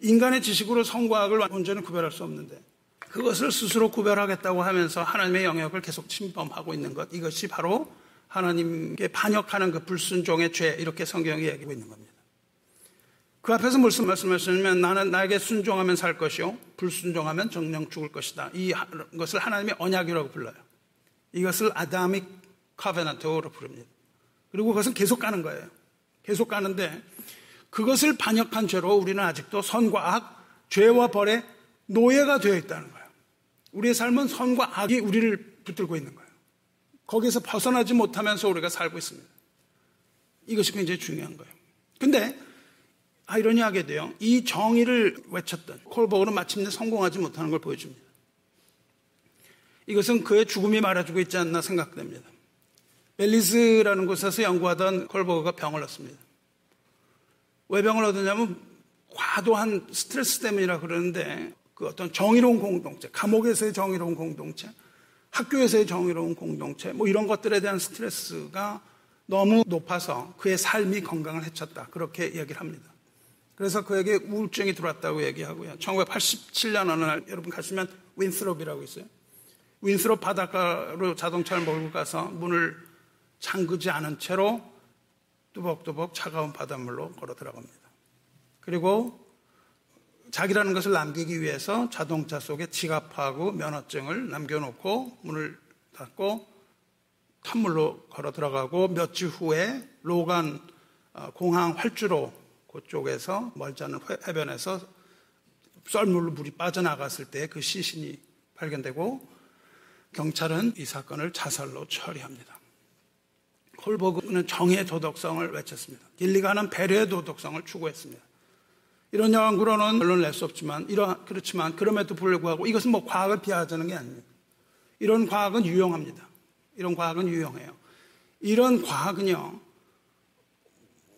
인간의 지식으로 성과 학을 완전히 구별할 수 없는데 그것을 스스로 구별하겠다고 하면서 하나님의 영역을 계속 침범하고 있는 것 이것이 바로 하나님께 반역하는 그 불순종의 죄 이렇게 성경이 얘기하고 있는 겁니다. 그 앞에서 무슨 말씀하시냐면 나는 나에게 순종하면 살 것이요 불순종하면 정령 죽을 것이다. 이것을 하나님의 언약이라고 불러요. 이것을 아담믹 카베나토로 부릅니다. 그리고 그것은 계속 가는 거예요. 계속 가는데 그것을 반역한 죄로 우리는 아직도 선과 악, 죄와 벌의 노예가 되어 있다는 거예요. 우리의 삶은 선과 악이 우리를 붙들고 있는 거예요. 거기서 벗어나지 못하면서 우리가 살고 있습니다. 이것이 굉장히 중요한 거예요. 근데 아이러니하게 돼요. 이 정의를 외쳤던 콜버그는 마침내 성공하지 못하는 걸 보여줍니다. 이것은 그의 죽음이 말해주고 있지 않나 생각됩니다. 벨리즈라는 곳에서 연구하던 콜버그가 병을 얻습니다. 왜 병을 얻었냐면 과도한 스트레스 때문이라 그러는데 그 어떤 정의로운 공동체, 감옥에서의 정의로운 공동체, 학교에서의 정의로운 공동체, 뭐 이런 것들에 대한 스트레스가 너무 높아서 그의 삶이 건강을 해쳤다. 그렇게 얘기를 합니다. 그래서 그에게 우울증이 들어왔다고 얘기하고요. 1987년 어느 날 여러분 가시면 윈스롭이라고 있어요. 윈스롭 바닷가로 자동차를 몰고 가서 문을 잠그지 않은 채로 뚜벅뚜벅 차가운 바닷물로 걸어 들어갑니다. 그리고 자기라는 것을 남기기 위해서 자동차 속에 지갑하고 면허증을 남겨놓고 문을 닫고 탄물로 걸어 들어가고 몇 주 후에 로간 어, 공항 활주로 그쪽에서 멀지 않은 해변에서 썰물로 물이 빠져나갔을 때 그 시신이 발견되고 경찰은 이 사건을 자살로 처리합니다. 홀버그는 정의의 도덕성을 외쳤습니다. 길리가는 배려의 도덕성을 추구했습니다. 이런 연구로는 물론 낼수 없지만 이러 그렇지만 그럼에도 불구하고 이것은 뭐 과학을 비하하자는 게 아닙니다. 이런 과학은 유용합니다. 이런 과학은 유용해요. 이런 과학은요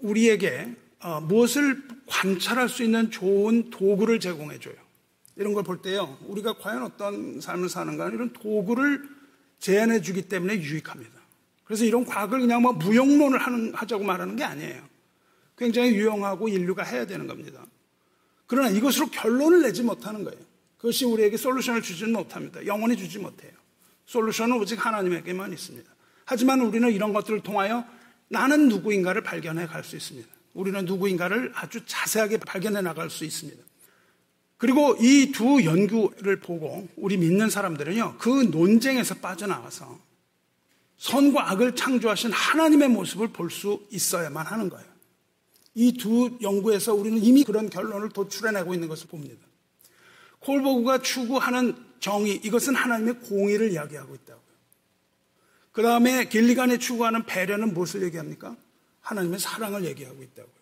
우리에게 어, 무엇을 관찰할 수 있는 좋은 도구를 제공해 줘요. 이런 걸 볼 때요 우리가 과연 어떤 삶을 사는가 이런 도구를 제안해 주기 때문에 유익합니다. 그래서 이런 과학을 그냥 뭐 무용론을 하는, 하자고 말하는 게 아니에요. 굉장히 유용하고 인류가 해야 되는 겁니다. 그러나 이것으로 결론을 내지 못하는 거예요. 그것이 우리에게 솔루션을 주지는 못합니다. 영원히 주지 못해요. 솔루션은 오직 하나님에게만 있습니다. 하지만 우리는 이런 것들을 통하여 나는 누구인가를 발견해 갈 수 있습니다. 우리는 누구인가를 아주 자세하게 발견해 나갈 수 있습니다. 그리고 이 두 연구를 보고 우리 믿는 사람들은요, 그 논쟁에서 빠져나와서 선과 악을 창조하신 하나님의 모습을 볼 수 있어야만 하는 거예요. 이 두 연구에서 우리는 이미 그런 결론을 도출해내고 있는 것을 봅니다. 콜버그가 추구하는 정의, 이것은 하나님의 공의를 이야기하고 있다고요. 그 다음에 길리간이 추구하는 배려는 무엇을 얘기합니까? 하나님의 사랑을 얘기하고 있다고요.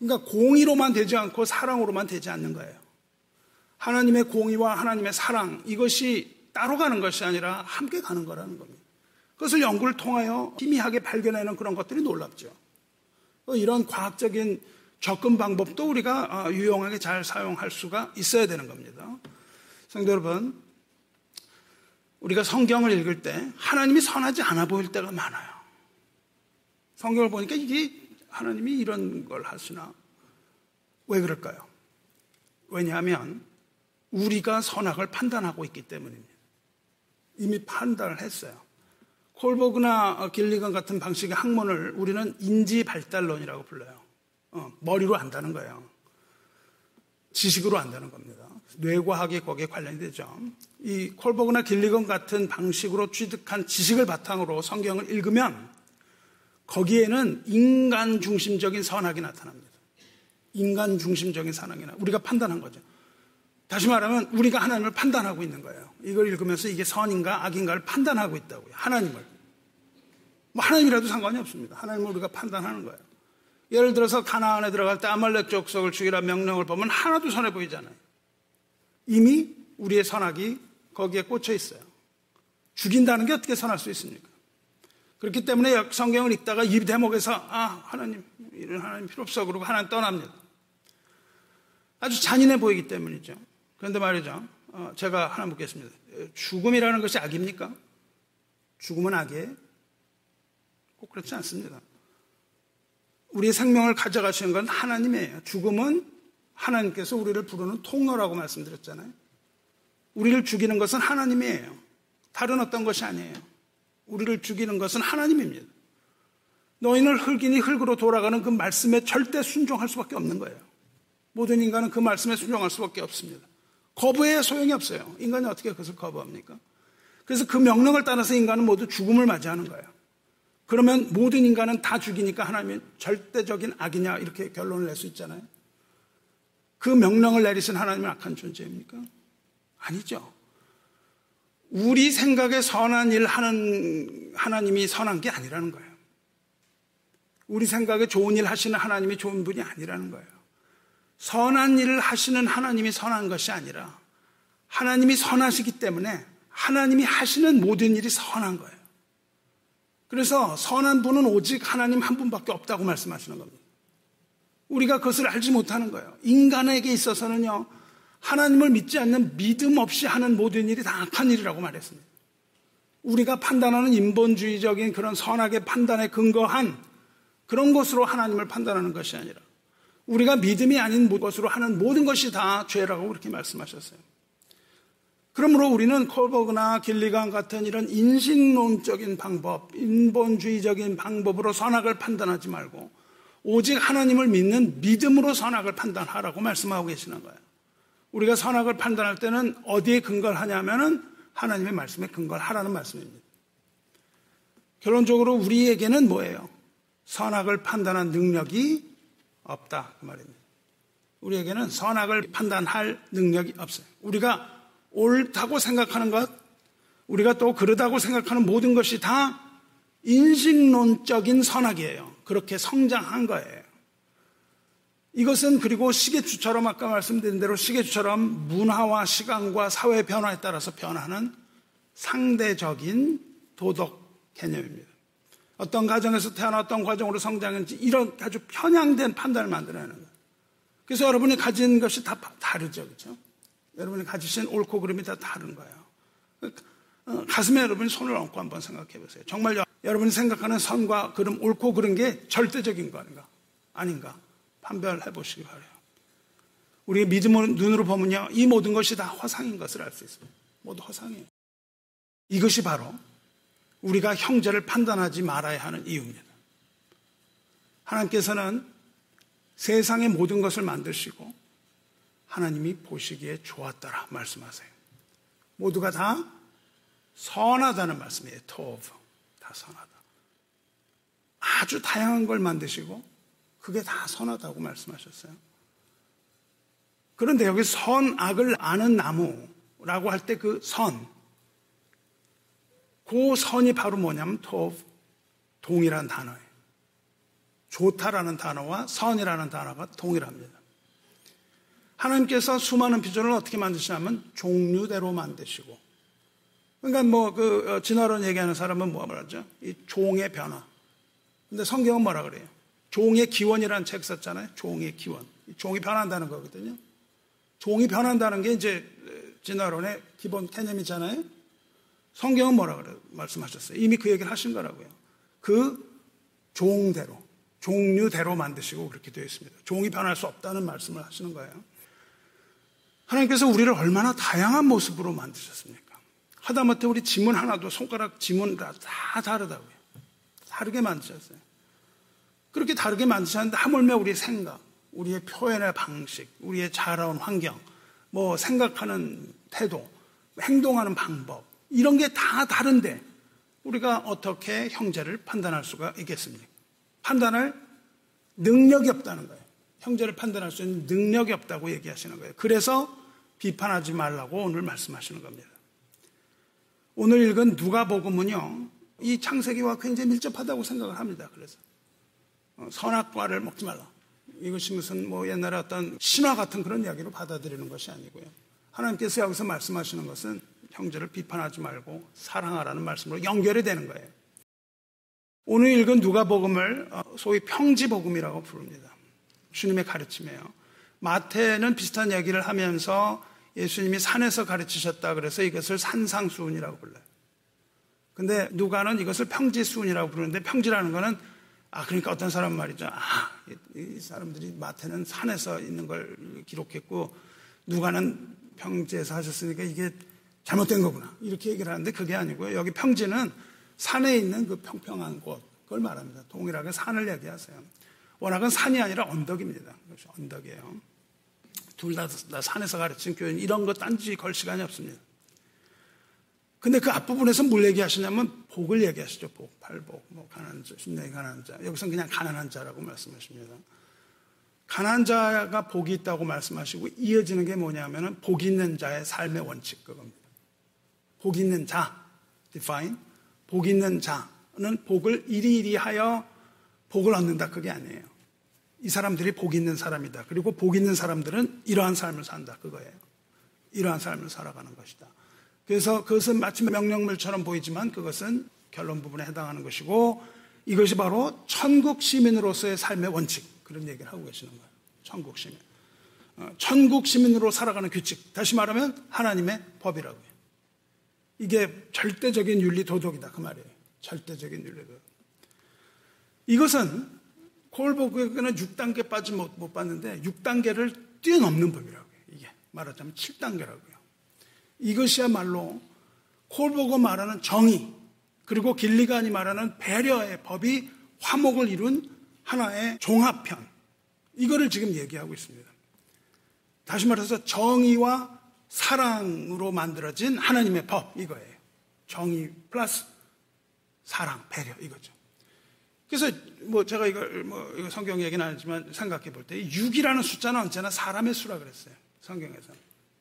그러니까 공의로만 되지 않고 사랑으로만 되지 않는 거예요. 하나님의 공의와 하나님의 사랑, 이것이 따로 가는 것이 아니라 함께 가는 거라는 겁니다. 그것을 연구를 통하여 희미하게 발견하는 그런 것들이 놀랍죠. 이런 과학적인 접근 방법도 우리가 어, 유용하게 잘 사용할 수가 있어야 되는 겁니다. 성도 여러분, 우리가 성경을 읽을 때 하나님이 선하지 않아 보일 때가 많아요. 성경을 보니까 이게 하나님이 이런 걸 하시나? 왜 그럴까요? 왜냐하면 우리가 선악을 판단하고 있기 때문입니다. 이미 판단을 했어요. 콜버그나 길리건 같은 방식의 학문을 우리는 인지 발달론이라고 불러요. 어, 머리로 안다는 거예요. 지식으로 안다는 겁니다. 뇌과학이 거기에 관련이 되죠. 이 콜버그나 길리건 같은 방식으로 취득한 지식을 바탕으로 성경을 읽으면 거기에는 인간 중심적인 선악이 나타납니다. 인간 중심적인 선악이 나. 우리가 판단한 거죠. 다시 말하면 우리가 하나님을 판단하고 있는 거예요. 이걸 읽으면서 이게 선인가 악인가를 판단하고 있다고요. 하나님을. 뭐 하나님이라도 상관이 없습니다. 하나님을 우리가 판단하는 거예요. 예를 들어서 가나안에 들어갈 때 아말렉 족속을 죽이라 명령을 보면 하나도 선해 보이잖아요. 이미 우리의 선악이 거기에 꽂혀 있어요. 죽인다는 게 어떻게 선할 수 있습니까? 그렇기 때문에 성경을 읽다가 이 대목에서 아 하나님 이런 하나님 필요 없어 그러고 하나님 떠납니다. 아주 잔인해 보이기 때문이죠. 그런데 말이죠. 어, 제가 하나 묻겠습니다. 죽음이라는 것이 악입니까? 죽음은 악이에요? 꼭 그렇지 않습니다. 우리의 생명을 가져가시는 건 하나님이에요. 죽음은 하나님께서 우리를 부르는 통로라고 말씀드렸잖아요. 우리를 죽이는 것은 하나님이에요. 다른 어떤 것이 아니에요. 우리를 죽이는 것은 하나님입니다. 너희는 흙이니 흙으로 돌아가는 그 말씀에 절대 순종할 수밖에 없는 거예요. 모든 인간은 그 말씀에 순종할 수밖에 없습니다. 거부에 소용이 없어요. 인간이 어떻게 그것을 거부합니까? 그래서 그 명령을 따라서 인간은 모두 죽음을 맞이하는 거예요. 그러면 모든 인간은 다 죽이니까 하나님이 절대적인 악이냐 이렇게 결론을 낼 수 있잖아요. 그 명령을 내리신 하나님은 악한 존재입니까? 아니죠. 우리 생각에 선한 일 하는 하나님이 선한 게 아니라는 거예요. 우리 생각에 좋은 일 하시는 하나님이 좋은 분이 아니라는 거예요. 선한 일을 하시는 하나님이 선한 것이 아니라 하나님이 선하시기 때문에 하나님이 하시는 모든 일이 선한 거예요. 그래서 선한 분은 오직 하나님 한 분밖에 없다고 말씀하시는 겁니다. 우리가 그것을 알지 못하는 거예요. 인간에게 있어서는요, 하나님을 믿지 않는 믿음 없이 하는 모든 일이 다 악한 일이라고 말했습니다. 우리가 판단하는 인본주의적인 그런 선악의 판단에 근거한 그런 것으로 하나님을 판단하는 것이 아니라 우리가 믿음이 아닌 것으로 하는 모든 것이 다 죄라고 그렇게 말씀하셨어요. 그러므로 우리는 콜버그나 길리간 같은 이런 인식론적인 방법, 인본주의적인 방법으로 선악을 판단하지 말고 오직 하나님을 믿는 믿음으로 선악을 판단하라고 말씀하고 계시는 거예요. 우리가 선악을 판단할 때는 어디에 근거를 하냐면은 하나님의 말씀에 근거를 하라는 말씀입니다. 결론적으로 우리에게는 뭐예요? 선악을 판단한 능력이 없다. 그 말입니다. 우리에게는 선악을 판단할 능력이 없어요. 우리가 옳다고 생각하는 것, 우리가 또 그러다고 생각하는 모든 것이 다 인식론적인 선악이에요. 그렇게 성장한 거예요. 이것은 그리고 시계추처럼 아까 말씀드린 대로 시계추처럼 문화와 시간과 사회 변화에 따라서 변하는 상대적인 도덕 개념입니다. 어떤 가정에서 어떤 과정으로 성장했는지 이런 아주 편향된 판단을 만들어내는 거예요. 그래서 여러분이 가진 것이 다 다르죠. 그렇죠? 여러분이 가지신 옳고 그름이 다 다른 거예요. 어, 가슴에 여러분이 손을 얹고 한번 생각해 보세요. 정말 여러분이 생각하는 선과 그름, 옳고 그른 게 절대적인 거 아닌가? 아닌가? 판별해 보시기 바래요. 우리의 믿음으로 눈으로 보면요. 이 모든 것이 다 허상인 것을 알 수 있습니다. 모두 허상이에요. 이것이 바로 우리가 형제를 판단하지 말아야 하는 이유입니다. 하나님께서는 세상의 모든 것을 만드시고 하나님이 보시기에 좋았더라 말씀하세요. 모두가 다 선하다는 말씀이에요. 토브. 다 선하다. 아주 다양한 걸 만드시고 그게 다 선하다고 말씀하셨어요. 그런데 여기 선악을 아는 나무라고 할 때 그 선, 그 선이 바로 뭐냐면 토브, 동일한 단어예요. 좋다라는 단어와 선이라는 단어가 동일합니다. 하나님께서 수많은 비전을 어떻게 만드시냐면 종류대로 만드시고. 그러니까 뭐그 어, 진화론 얘기하는 사람은 뭐 말하죠? 이 종의 변화. 근데 성경은 뭐라 그래요? 종의 기원이라는 책 썼잖아요. 종의 기원. 종이 변한다는 거거든요. 종이 변한다는 게 이제 진화론의 기본 개념이잖아요. 성경은 뭐라 그래요? 말씀하셨어요. 이미 그 얘기를 하신 거라고요. 그 종대로, 종류대로 만드시고 그렇게 되어 있습니다. 종이 변할 수 없다는 말씀을 하시는 거예요. 하나님께서 우리를 얼마나 다양한 모습으로 만드셨습니까? 하다못해 우리 지문 하나도 손가락 지문 다, 다 다르다고요. 다르게 만드셨어요. 그렇게 다르게 만드셨는데 하물며 우리의 생각, 우리의 표현의 방식, 우리의 자라온 환경, 뭐 생각하는 태도, 행동하는 방법, 이런 게 다 다른데 우리가 어떻게 형제를 판단할 수가 있겠습니까? 판단할 능력이 없다는 거예요. 형제를 판단할 수 있는 능력이 없다고 얘기하시는 거예요. 그래서 비판하지 말라고 오늘 말씀하시는 겁니다. 오늘 읽은 누가복음은요. 이 창세기와 굉장히 밀접하다고 생각을 합니다. 그래서 어, 선악과를 먹지 말라. 이것이 무슨 뭐 옛날에 어떤 신화 같은 그런 이야기로 받아들이는 것이 아니고요. 하나님께서 여기서 말씀하시는 것은 형제를 비판하지 말고 사랑하라는 말씀으로 연결이 되는 거예요. 오늘 읽은 누가복음을 어, 소위 평지복음이라고 부릅니다. 주님의 가르침이에요. 마태는 비슷한 얘기를 하면서 예수님이 산에서 가르치셨다 그래서 이것을 산상수훈이라고 불러요. 근데 누가는 이것을 평지수훈이라고 부르는데 평지라는 거는 아 그러니까 어떤 사람 말이죠. 아, 이 사람들이 마태는 산에서 있는 걸 기록했고 누가는 평지에서 하셨으니까 이게 잘못된 거구나. 이렇게 얘기를 하는데 그게 아니고요. 여기 평지는 산에 있는 그 평평한 곳 그걸 말합니다. 동일하게 산을 얘기하세요. 워낙은 산이 아니라 언덕입니다. 언덕이에요. 둘다 다 산에서 가르친 교회는 이런 거 딴지 걸 시간이 없습니다. 근데 그 앞부분에서 뭘 얘기하시냐면 복을 얘기하시죠. 복, 팔복, 뭐 가난한 자, 심령이 가난한 자. 여기서는 그냥 가난한 자라고 말씀하십니다. 가난한 자가 복이 있다고 말씀하시고 이어지는 게 뭐냐면은 복 있는 자의 삶의 원칙 그겁니다. 복 있는 자, define. 복 있는 자는 복을 이리이리 하여 복을 얻는다 그게 아니에요. 이 사람들이 복 있는 사람이다. 그리고 복 있는 사람들은 이러한 삶을 산다 그거예요. 이러한 삶을 살아가는 것이다. 그래서 그것은 마치 명령물처럼 보이지만 그것은 결론 부분에 해당하는 것이고 이것이 바로 천국 시민으로서의 삶의 원칙 그런 얘기를 하고 계시는 거예요. 천국 시민. 어, 천국 시민으로 살아가는 규칙. 다시 말하면 하나님의 법이라고요. 이게 절대적인 윤리 도덕이다 그 말이에요. 절대적인 윤리 도덕. 이것은 콜보그에는 6단계 빠지 못, 못 봤는데 6단계를 뛰어넘는 법이라고요. 이게 말하자면 7단계라고요. 이것이야말로 콜보그 말하는 정의 그리고 길리간이 말하는 배려의 법이 화목을 이룬 하나의 종합편 이거를 지금 얘기하고 있습니다. 다시 말해서 정의와 사랑으로 만들어진 하나님의 법 이거예요. 정의 플러스 사랑, 배려 이거죠. 그래서 뭐 제가 이걸 뭐 이거 성경 얘기는 아니지만 생각해 볼 때 6이라는 숫자는 언제나 사람의 수라 그랬어요. 성경에서.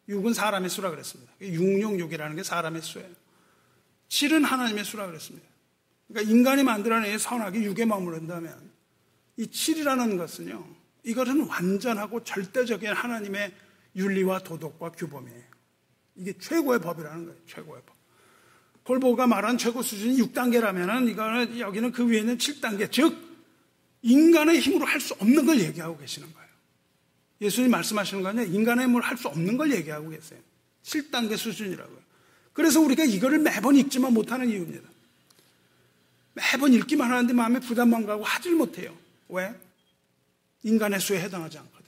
6은 사람의 수라 그랬습니다. 666이라는 게 사람의 수예요. 7은 하나님의 수라 그랬습니다. 그러니까 인간이 만들어낸 선악이 6에 머무른다면 이 7이라는 것은요. 이것은 완전하고 절대적인 하나님의 윤리와 도덕과 규범이에요. 이게 최고의 법이라는 거예요. 최고의 법. 폴보가 말한 최고 수준이 6단계라면은 이거는 여기는 그 위에는 7단계. 즉 인간의 힘으로 할 수 없는 걸 얘기하고 계시는 거예요. 예수님 말씀하시는 거 아니에요. 인간의 힘으로 할 수 없는 걸 얘기하고 계세요. 7단계 수준이라고요. 그래서 우리가 이거를 매번 읽지만 못하는 이유입니다. 매번 읽기만 하는데 마음에 부담만 가고 하질 못해요. 왜? 인간의 수에 해당하지 않거든요.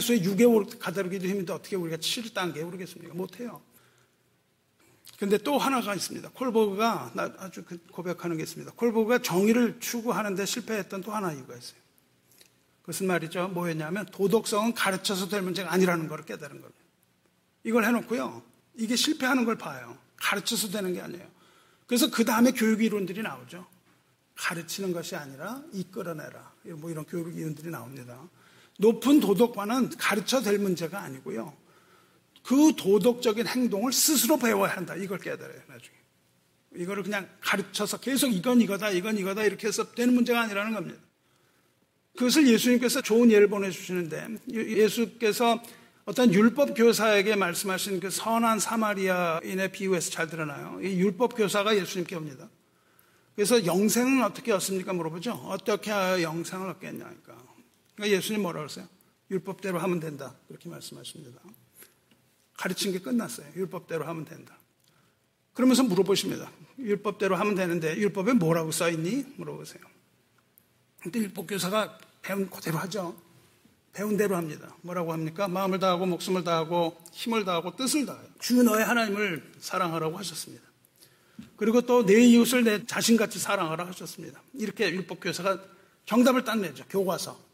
수에 6에 가다르기도 힘든데 어떻게 우리가 7단계에 오르겠습니까? 못해요. 근데 또 하나가 있습니다. 콜버그가 아주 그 고백하는 게 있습니다. 콜버그가 정의를 추구하는데 실패했던 또 하나 이유가 있어요. 그것은 말이죠. 뭐였냐면 도덕성은 가르쳐서 될 문제가 아니라는 걸 깨달은 거예요. 이걸 해놓고요. 이게 실패하는 걸 봐요. 가르쳐서 되는 게 아니에요. 그래서 그 다음에 교육 이론들이 나오죠. 가르치는 것이 아니라 이끌어내라. 뭐 이런 교육 이론들이 나옵니다. 높은 도덕과는 가르쳐 될 문제가 아니고요. 그 도덕적인 행동을 스스로 배워야 한다. 이걸 깨달아요, 나중에. 이거를 그냥 가르쳐서 계속 이건 이거다, 이건 이거다 이렇게 해서 되는 문제가 아니라는 겁니다. 그것을 예수님께서 좋은 예를 보내주시는데 예수께서 어떤 율법 교사에게 말씀하신 그 선한 사마리아인의 비유에서 잘 드러나요. 이 율법 교사가 예수님께 옵니다. 그래서 영생은 어떻게 얻습니까? 물어보죠. 어떻게 영생을 얻겠냐니까. 그러니까 예수님 뭐라 그러세요? 율법대로 하면 된다. 그렇게 말씀하십니다. 가르친 게 끝났어요. 율법대로 하면 된다. 그러면서 물어보십니다. 율법대로 하면 되는데 율법에 뭐라고 써 있니? 물어보세요. 근데 율법 교사가 배운 그대로 하죠. 배운 대로 합니다. 뭐라고 합니까? 마음을 다하고 목숨을 다하고 힘을 다하고 뜻을 다해요. 주 너의 하나님을 사랑하라고 하셨습니다. 그리고 또 내 이웃을 내 자신같이 사랑하라 하셨습니다. 이렇게 율법 교사가 정답을 딱 내죠. 교과서.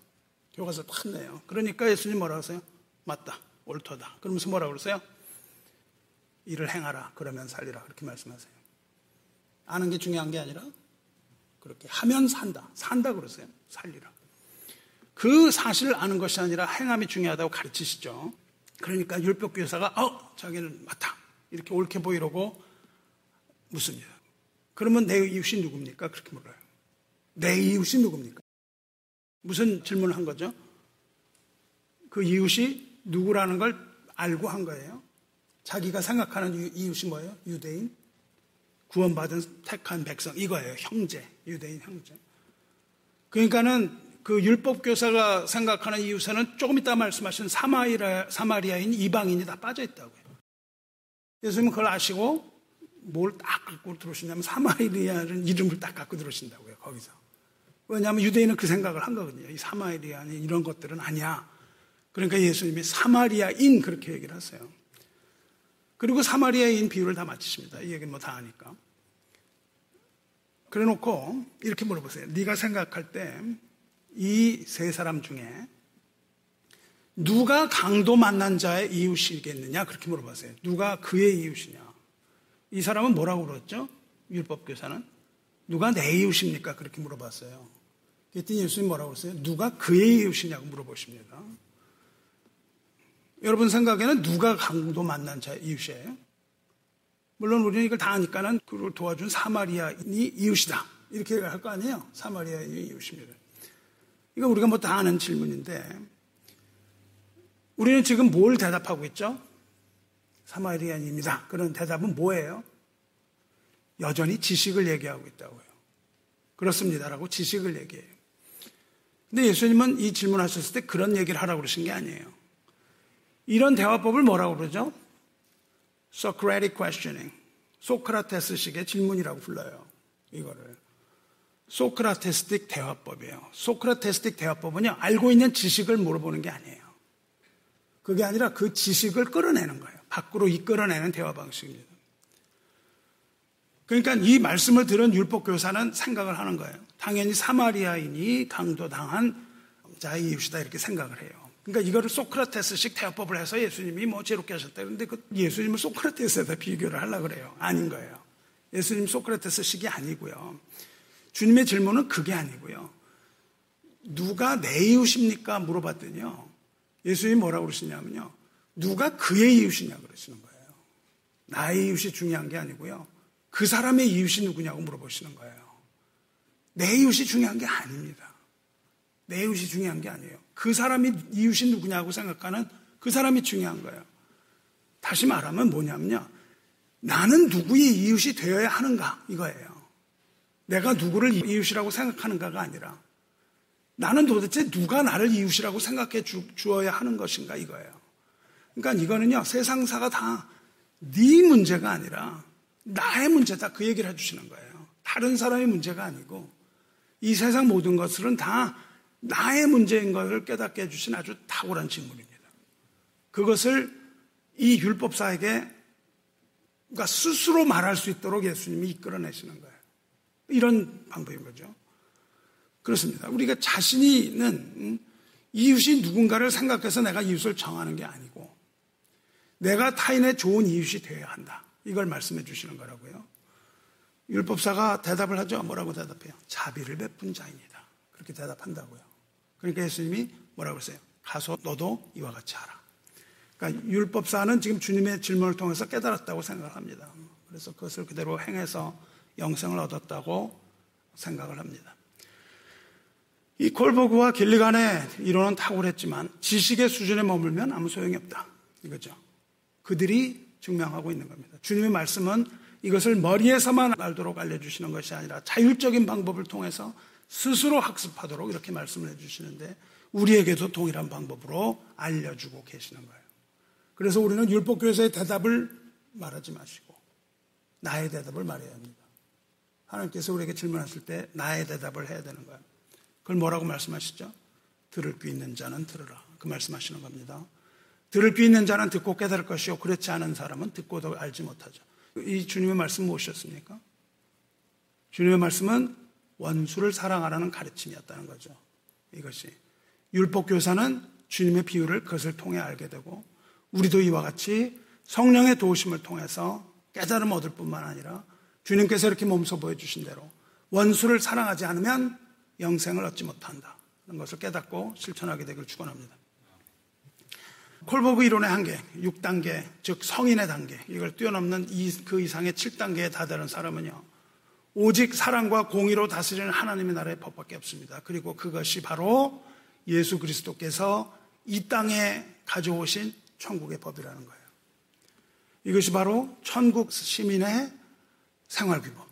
교과서 딱 내요. 그러니까 예수님 뭐라고 하세요? 맞다. 옳도다. 그러면서 뭐라고 그러세요? 일을 행하라. 그러면 살리라. 그렇게 말씀하세요. 아는 게 중요한 게 아니라 그렇게 하면 산다. 산다 그러세요. 살리라. 그 사실을 아는 것이 아니라 행함이 중요하다고 가르치시죠. 그러니까 율법 교사가 어, 자기는 맞다. 이렇게 옳게 보이려고 묻습니다. 그러면 내 이웃이 누굽니까? 그렇게 물어요. 내 이웃이 누굽니까? 무슨 질문을 한 거죠? 그 이웃이 누구라는 걸 알고 한 거예요. 자기가 생각하는 이웃이 뭐예요? 유대인? 구원받은 택한 백성. 이거예요. 형제. 유대인 형제. 그러니까는 그 율법교사가 생각하는 이웃에는 조금 이따 말씀하신 사마리아, 사마리아인 이방인이 다 빠져 있다고요. 예수님은 그걸 아시고 뭘 딱 갖고 들어오시냐면 사마리아는 이름을 딱 갖고 들어오신다고요. 거기서. 왜냐하면 유대인은 그 생각을 한 거거든요. 이 사마리아니 이런 것들은 아니야. 그러니까 예수님이 사마리아인 그렇게 얘기를 하세요. 그리고 사마리아인 비유를 다 마치십니다. 이 얘기는 뭐 다 아니까. 그래 놓고 이렇게 물어보세요. 네가 생각할 때 이 세 사람 중에 누가 강도 만난 자의 이웃이겠느냐? 그렇게 물어보세요. 누가 그의 이웃이냐? 이 사람은 뭐라고 그랬죠? 율법교사는 누가 내 이웃입니까? 그렇게 물어봤어요. 그랬더니 예수님 뭐라고 그랬어요? 누가 그의 이웃이냐고 물어보십니다. 여러분 생각에는 누가 강도 만난 자 이웃이에요? 물론 우리는 이걸 다 아니까는 그를 도와준 사마리아인이 이웃이다. 이렇게 할 거 아니에요? 사마리아인이 이웃입니다. 이거 우리가 뭐 다 아는 질문인데 우리는 지금 뭘 대답하고 있죠? 사마리아인입니다. 그런 대답은 뭐예요? 여전히 지식을 얘기하고 있다고요. 그렇습니다라고 지식을 얘기해요. 근데 예수님은 이 질문하셨을 때 그런 얘기를 하라고 그러신 게 아니에요. 이런 대화법을 뭐라고 그러죠? Socratic questioning. 소크라테스식의 질문이라고 불러요. 이거를. 소크라테스틱 대화법이에요. 소크라테스틱 대화법은요, 알고 있는 지식을 물어보는 게 아니에요. 그게 아니라 그 지식을 끌어내는 거예요. 밖으로 이끌어내는 대화 방식입니다. 그러니까 이 말씀을 들은 율법교사는 생각을 하는 거예요. 당연히 사마리아인이 강도당한 자의 이웃이다 이렇게 생각을 해요. 그러니까 이거를 소크라테스식 대화법을 해서 예수님이 뭐 제롭게 하셨다. 그런데 그 예수님을 소크라테스에다 비교를 하려고 그래요. 아닌 거예요. 예수님 소크라테스식이 아니고요. 주님의 질문은 그게 아니고요. 누가 내 이웃입니까? 물어봤더니요. 예수님이 뭐라고 그러시냐면요. 누가 그의 이웃이냐 그러시는 거예요. 나의 이웃이 중요한 게 아니고요. 그 사람의 이웃이 누구냐고 물어보시는 거예요. 내 이웃이 중요한 게 아닙니다. 내 이웃이 중요한 게 아니에요. 그 사람이 이웃이 누구냐고 생각하는 그 사람이 중요한 거예요. 다시 말하면 뭐냐면요. 나는 누구의 이웃이 되어야 하는가 이거예요. 내가 누구를 이웃이라고 생각하는가가 아니라 나는 도대체 누가 나를 이웃이라고 생각해 주, 어야 하는 것인가 이거예요. 그러니까 이거는요 세상사가 다 네 문제가 아니라 나의 문제다 그 얘기를 해주시는 거예요. 다른 사람의 문제가 아니고 이 세상 모든 것들은 다 나의 문제인 것을 깨닫게 해주신 아주 탁월한 질문입니다. 그것을 이 율법사에게 그러니까 스스로 말할 수 있도록 예수님이 이끌어내시는 거예요. 이런 방법인 거죠. 그렇습니다. 우리가 자신이 있는 음, 이웃이 누군가를 생각해서 내가 이웃을 정하는 게 아니고 내가 타인의 좋은 이웃이 되어야 한다. 이걸 말씀해 주시는 거라고요. 율법사가 대답을 하죠. 뭐라고 대답해요? 자비를 베푼 자입니다. 그렇게 대답한다고요. 그러니까 예수님이 뭐라고 했어요? 가서 너도 이와 같이 하라. 그러니까 율법사는 지금 주님의 질문을 통해서 깨달았다고 생각을 합니다. 그래서 그것을 그대로 행해서 영생을 얻었다고 생각을 합니다. 이 콜버그와 길리간의 이론은 탁월했지만 지식의 수준에 머물면 아무 소용이 없다. 이거죠. 그들이 증명하고 있는 겁니다. 주님의 말씀은 이것을 머리에서만 알도록 알려주시는 것이 아니라 자율적인 방법을 통해서 스스로 학습하도록 이렇게 말씀을 해주시는데 우리에게도 동일한 방법으로 알려주고 계시는 거예요. 그래서 우리는 율법교에서의 대답을 말하지 마시고 나의 대답을 말해야 합니다. 하나님께서 우리에게 질문하실 때 나의 대답을 해야 되는 거예요. 그걸 뭐라고 말씀하시죠? 들을 귀 있는 자는 들으라. 그 말씀하시는 겁니다. 들을 귀 있는 자는 듣고 깨달을 것이요. 그렇지 않은 사람은 듣고도 알지 못하죠. 이 주님의 말씀 무엇이었습니까? 주님의 말씀은 원수를 사랑하라는 가르침이었다는 거죠. 이것이. 율법교사는 주님의 비유를 그것을 통해 알게 되고 우리도 이와 같이 성령의 도우심을 통해서 깨달음 얻을 뿐만 아니라 주님께서 이렇게 몸소 보여주신 대로 원수를 사랑하지 않으면 영생을 얻지 못한다. 는 것을 깨닫고 실천하게 되길 축원합니다. 콜버그 이론의 한계, 6단계, 즉 성인의 단계, 이걸 뛰어넘는 그 이상의 7단계에 다다른 사람은요, 오직 사랑과 공의로 다스리는 하나님의 나라의 법밖에 없습니다. 그리고 그것이 바로 예수 그리스도께서 이 땅에 가져오신 천국의 법이라는 거예요. 이것이 바로 천국 시민의 생활규범.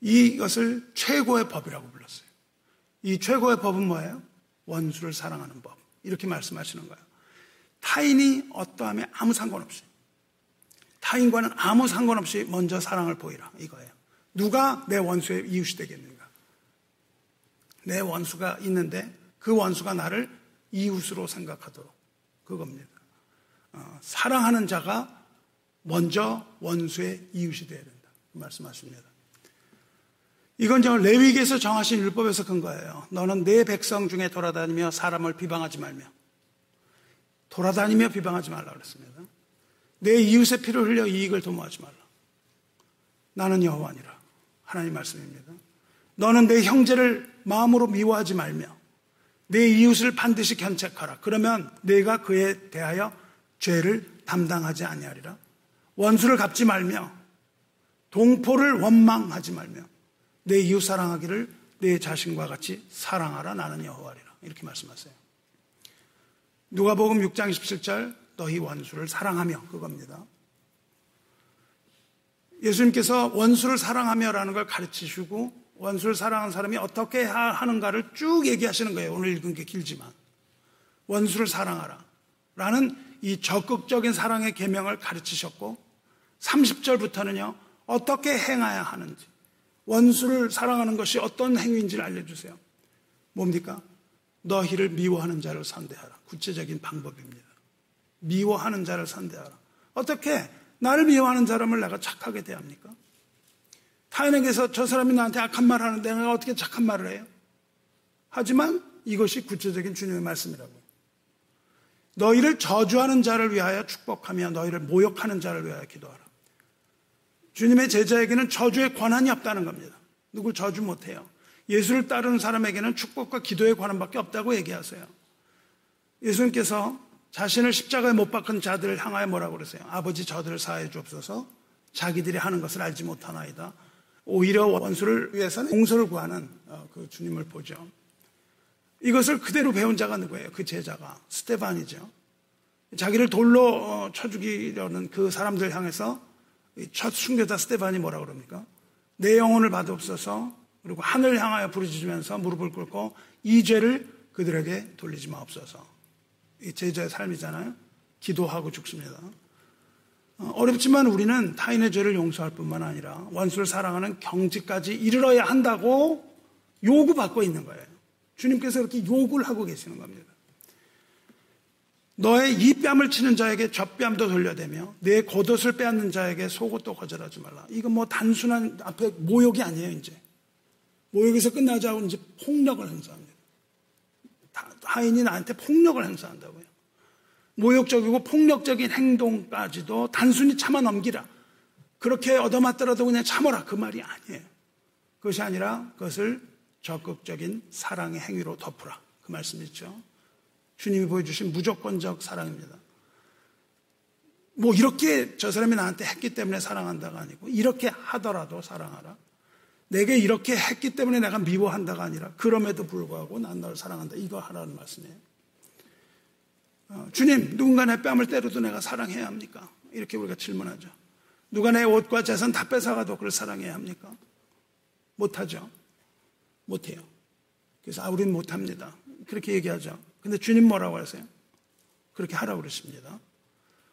이것을 최고의 법이라고 불렀어요. 이 최고의 법은 뭐예요? 원수를 사랑하는 법. 이렇게 말씀하시는 거예요. 타인이 어떠함에 아무 상관없이 타인과는 아무 상관없이 먼저 사랑을 보이라 이거예요. 누가 내 원수의 이웃이 되겠는가? 내 원수가 있는데 그 원수가 나를 이웃으로 생각하도록 그겁니다. 어, 사랑하는 자가 먼저 원수의 이웃이 되어야 된다. 그 말씀하십니다. 이건 저 레위기에서 정하신 율법에서 근거예요. 너는 내 백성 중에 돌아다니며 사람을 비방하지 말며 돌아다니며 비방하지 말라 그랬습니다. 내 이웃의 피를 흘려 이익을 도모하지 말라. 나는 여호와니라. 하나님 말씀입니다. 너는 내 형제를 마음으로 미워하지 말며 내 이웃을 반드시 견책하라. 그러면 내가 그에 대하여 죄를 담당하지 아니하리라. 원수를 갚지 말며 동포를 원망하지 말며 내 이웃 사랑하기를 내 자신과 같이 사랑하라 나는 여호와리라 이렇게 말씀하세요. 누가복음 6장 27절 너희 원수를 사랑하며 그겁니다. 예수님께서 원수를 사랑하며라는 걸 가르치시고 원수를 사랑하는 사람이 어떻게 하는가를 쭉 얘기하시는 거예요. 오늘 읽은 게 길지만. 원수를 사랑하라. 라는 이 적극적인 사랑의 계명을 가르치셨고 30절부터는요. 어떻게 행해야 하는지 원수를 사랑하는 것이 어떤 행위인지를 알려주세요. 뭡니까? 너희를 미워하는 자를 상대하라. 구체적인 방법입니다. 미워하는 자를 상대하라. 어떻게 나를 미워하는 사람을 내가 착하게 대합니까? 타인에게서 저 사람이 나한테 악한 말을 하는데 내가 어떻게 착한 말을 해요? 하지만 이것이 구체적인 주님의 말씀이라고요. 너희를 저주하는 자를 위하여 축복하며 너희를 모욕하는 자를 위하여 기도하라. 주님의 제자에게는 저주의 권한이 없다는 겁니다. 누굴 저주 못해요. 예수를 따르는 사람에게는 축복과 기도의 권한밖에 없다고 얘기하세요. 예수님께서 자신을 십자가에 못 박은 자들을 향하여 뭐라고 그러세요? 아버지 저들을 사하여 주옵소서 자기들이 하는 것을 알지 못하나이다. 오히려 원수를 위해서는 용서를 구하는 어, 그 주님을 보죠. 이것을 그대로 배운 자가 누구예요? 그 제자가 스테반이죠. 자기를 돌로 어, 쳐 죽이려는 그 사람들 향해서 첫 순교자 스테반이 뭐라 그럽니까? 내 영혼을 받옵소서 그리고 하늘 향하여 부르짖으면서 무릎을 꿇고 이 죄를 그들에게 돌리지 마옵소서. 이 제자의 삶이잖아요. 기도하고 죽습니다. 어, 어렵지만 우리는 타인의 죄를 용서할 뿐만 아니라 원수를 사랑하는 경지까지 이르러야 한다고 요구받고 있는 거예요. 주님께서 이렇게 요구를 하고 계시는 겁니다. 너의 이 뺨을 치는 자에게 젖뺨도 돌려대며 내 겉옷을 빼앗는 자에게 속옷도 거절하지 말라. 이건 뭐 단순한 앞에 모욕이 아니에요, 이제. 모욕에서 끝나지 않고 이제 폭력을 행사합니다. 하인이 나한테 폭력을 행사한다고요. 모욕적이고 폭력적인 행동까지도 단순히 참아 넘기라. 그렇게 얻어맞더라도 그냥 참아라. 그 말이 아니에요. 그것이 아니라 그것을 적극적인 사랑의 행위로 덮으라. 그 말씀이죠. 주님이 보여주신 무조건적 사랑입니다. 뭐 이렇게 저 사람이 나한테 했기 때문에 사랑한다가 아니고 이렇게 하더라도 사랑하라. 내게 이렇게 했기 때문에 내가 미워한다가 아니라 그럼에도 불구하고 난 너를 사랑한다. 이거 하라는 말씀이에요. 어, 주님, 누군가 내 뺨을 때려도 내가 사랑해야 합니까? 이렇게 우리가 질문하죠. 누가 내 옷과 재산 다 뺏어가도 그걸 사랑해야 합니까? 못하죠. 못해요. 그래서 아, 우리는 못합니다. 그렇게 얘기하죠. 근데 주님 뭐라고 하세요? 그렇게 하라고 그러십니다.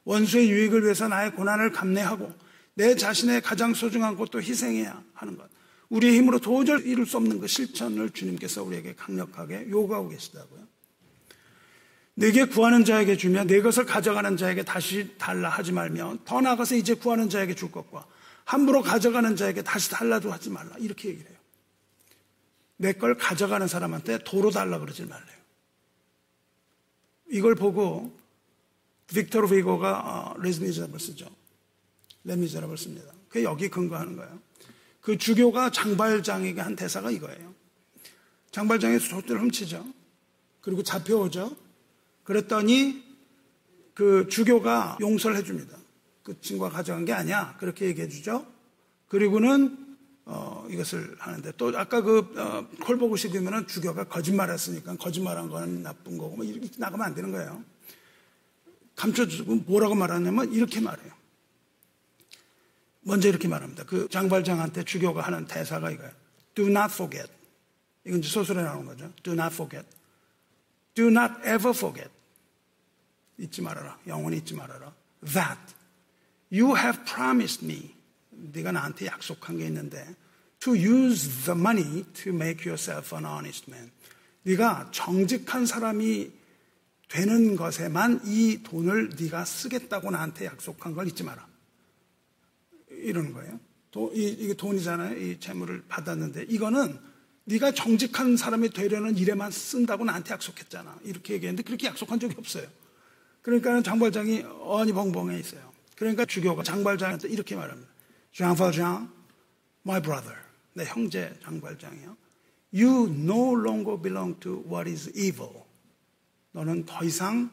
원수의 유익을 위해서 나의 고난을 감내하고 내 자신의 가장 소중한 것도 희생해야 하는 것. 우리의 힘으로 도저히 이룰 수 없는 그 실천을 주님께서 우리에게 강력하게 요구하고 계시다고요. 내게 구하는 자에게 주며 내 것을 가져가는 자에게 다시 달라 하지 말며 더 나아가서 이제 구하는 자에게 줄 것과 함부로 가져가는 자에게 다시 달라도 하지 말라. 이렇게 얘기를 해요. 내 걸 가져가는 사람한테 도로 달라 그러지 말래요. 이걸 보고 빅토르 비고가 레즈미저블 쓰죠. 레미저블 씁니다. 그 여기 근거하는 거예요. 그 주교가 장발장에게 한 대사가 이거예요. 장발장이 소들을 훔치죠. 그리고 잡혀오죠. 그랬더니 그 주교가 용서를 해줍니다. 그 친구가 가져간 게 아니야. 그렇게 얘기해 주죠. 그리고는 어, 이것을 하는데 또 아까 그 어, 콜보고 싶으면 주교가 거짓말했으니까 거짓말한 건 나쁜 거고 뭐 이렇게 나가면 안 되는 거예요. 감춰주고 뭐라고 말하냐면 이렇게 말해요. 먼저 이렇게 말합니다. 그 장발장한테 주교가 하는 대사가 이거예요. Do not forget. 이건 소설에 나오는 거죠. Do not forget. Do not ever forget. 잊지 말아라. 영원히 잊지 말아라. That you have promised me. 네가 나한테 약속한 게 있는데 to use the money to make yourself an honest man. 네가 정직한 사람이 되는 것에만 이 돈을 네가 쓰겠다고 나한테 약속한 걸 잊지 마라. 이러는 거예요. 도, 이, 이게 돈이잖아요. 이 재물을 받았는데 이거는 네가 정직한 사람이 되려는 일에만 쓴다고 나한테 약속했잖아. 이렇게 얘기했는데 그렇게 약속한 적이 없어요. 그러니까 장발장이 어니벙벙해 있어요. 그러니까 주교가 장발장한테 이렇게 말합니다. Valjean, my brother. 내 형제 장발장이요. You no longer belong to what is evil. 너는 더 이상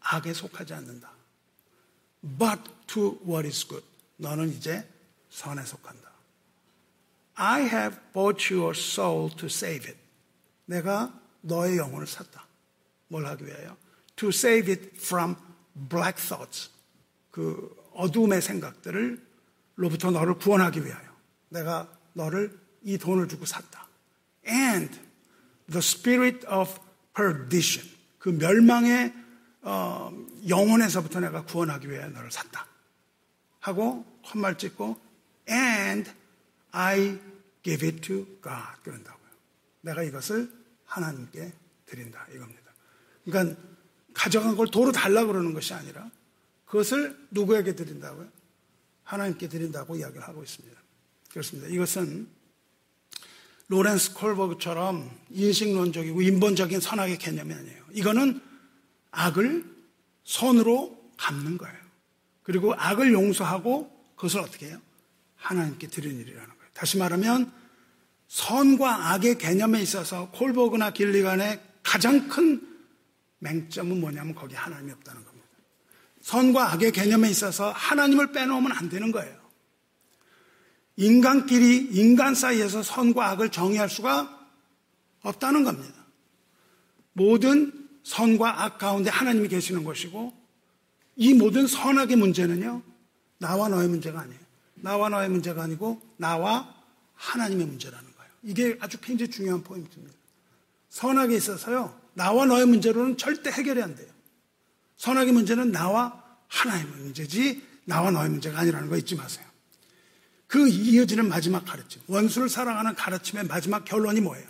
악에 속하지 않는다. But to what is good. 너는 이제 선에 속한다. I have bought your soul to save it. 내가 너의 영혼을 샀다. 뭘 하기 위하여? To save it from black thoughts. 그 어둠의 생각들을 로부터 너를 구원하기 위하여 내가 너를 이 돈을 주고 샀다. And the spirit of perdition 그 멸망의 어, 영혼에서부터 내가 구원하기 위해 너를 샀다. 하고 헛말 찍고 and I give it to God 그런다고요. 내가 이것을 하나님께 드린다 이겁니다. 그러니까 가져간 걸 도로 달라 그러는 것이 아니라 그것을 누구에게 드린다고요? 하나님께 드린다고 이야기를 하고 있습니다. 그렇습니다. 이것은 로렌스 콜버그처럼 인식론적이고 인본적인 선악의 개념이 아니에요. 이거는 악을 선으로 갚는 거예요. 그리고 악을 용서하고 그것을 어떻게 해요? 하나님께 드리는 일이라는 거예요. 다시 말하면 선과 악의 개념에 있어서 콜버그나 길리간의 가장 큰 맹점은 뭐냐면 거기 하나님이 없다는 겁니다. 선과 악의 개념에 있어서 하나님을 빼놓으면 안 되는 거예요. 인간끼리, 인간 사이에서 선과 악을 정의할 수가 없다는 겁니다. 모든 선과 악 가운데 하나님이 계시는 것이고, 이 모든 선악의 문제는요, 나와 너의 문제가 아니에요. 나와 너의 문제가 아니고, 나와 하나님의 문제라는 거예요. 이게 아주 굉장히 중요한 포인트입니다. 선악에 있어서요, 나와 너의 문제로는 절대 해결이 안 돼요. 선악의 문제는 나와 하나님의 문제지, 나와 너의 문제가 아니라는 거 잊지 마세요. 그 이어지는 마지막 가르침, 원수를 사랑하는 가르침의 마지막 결론이 뭐예요?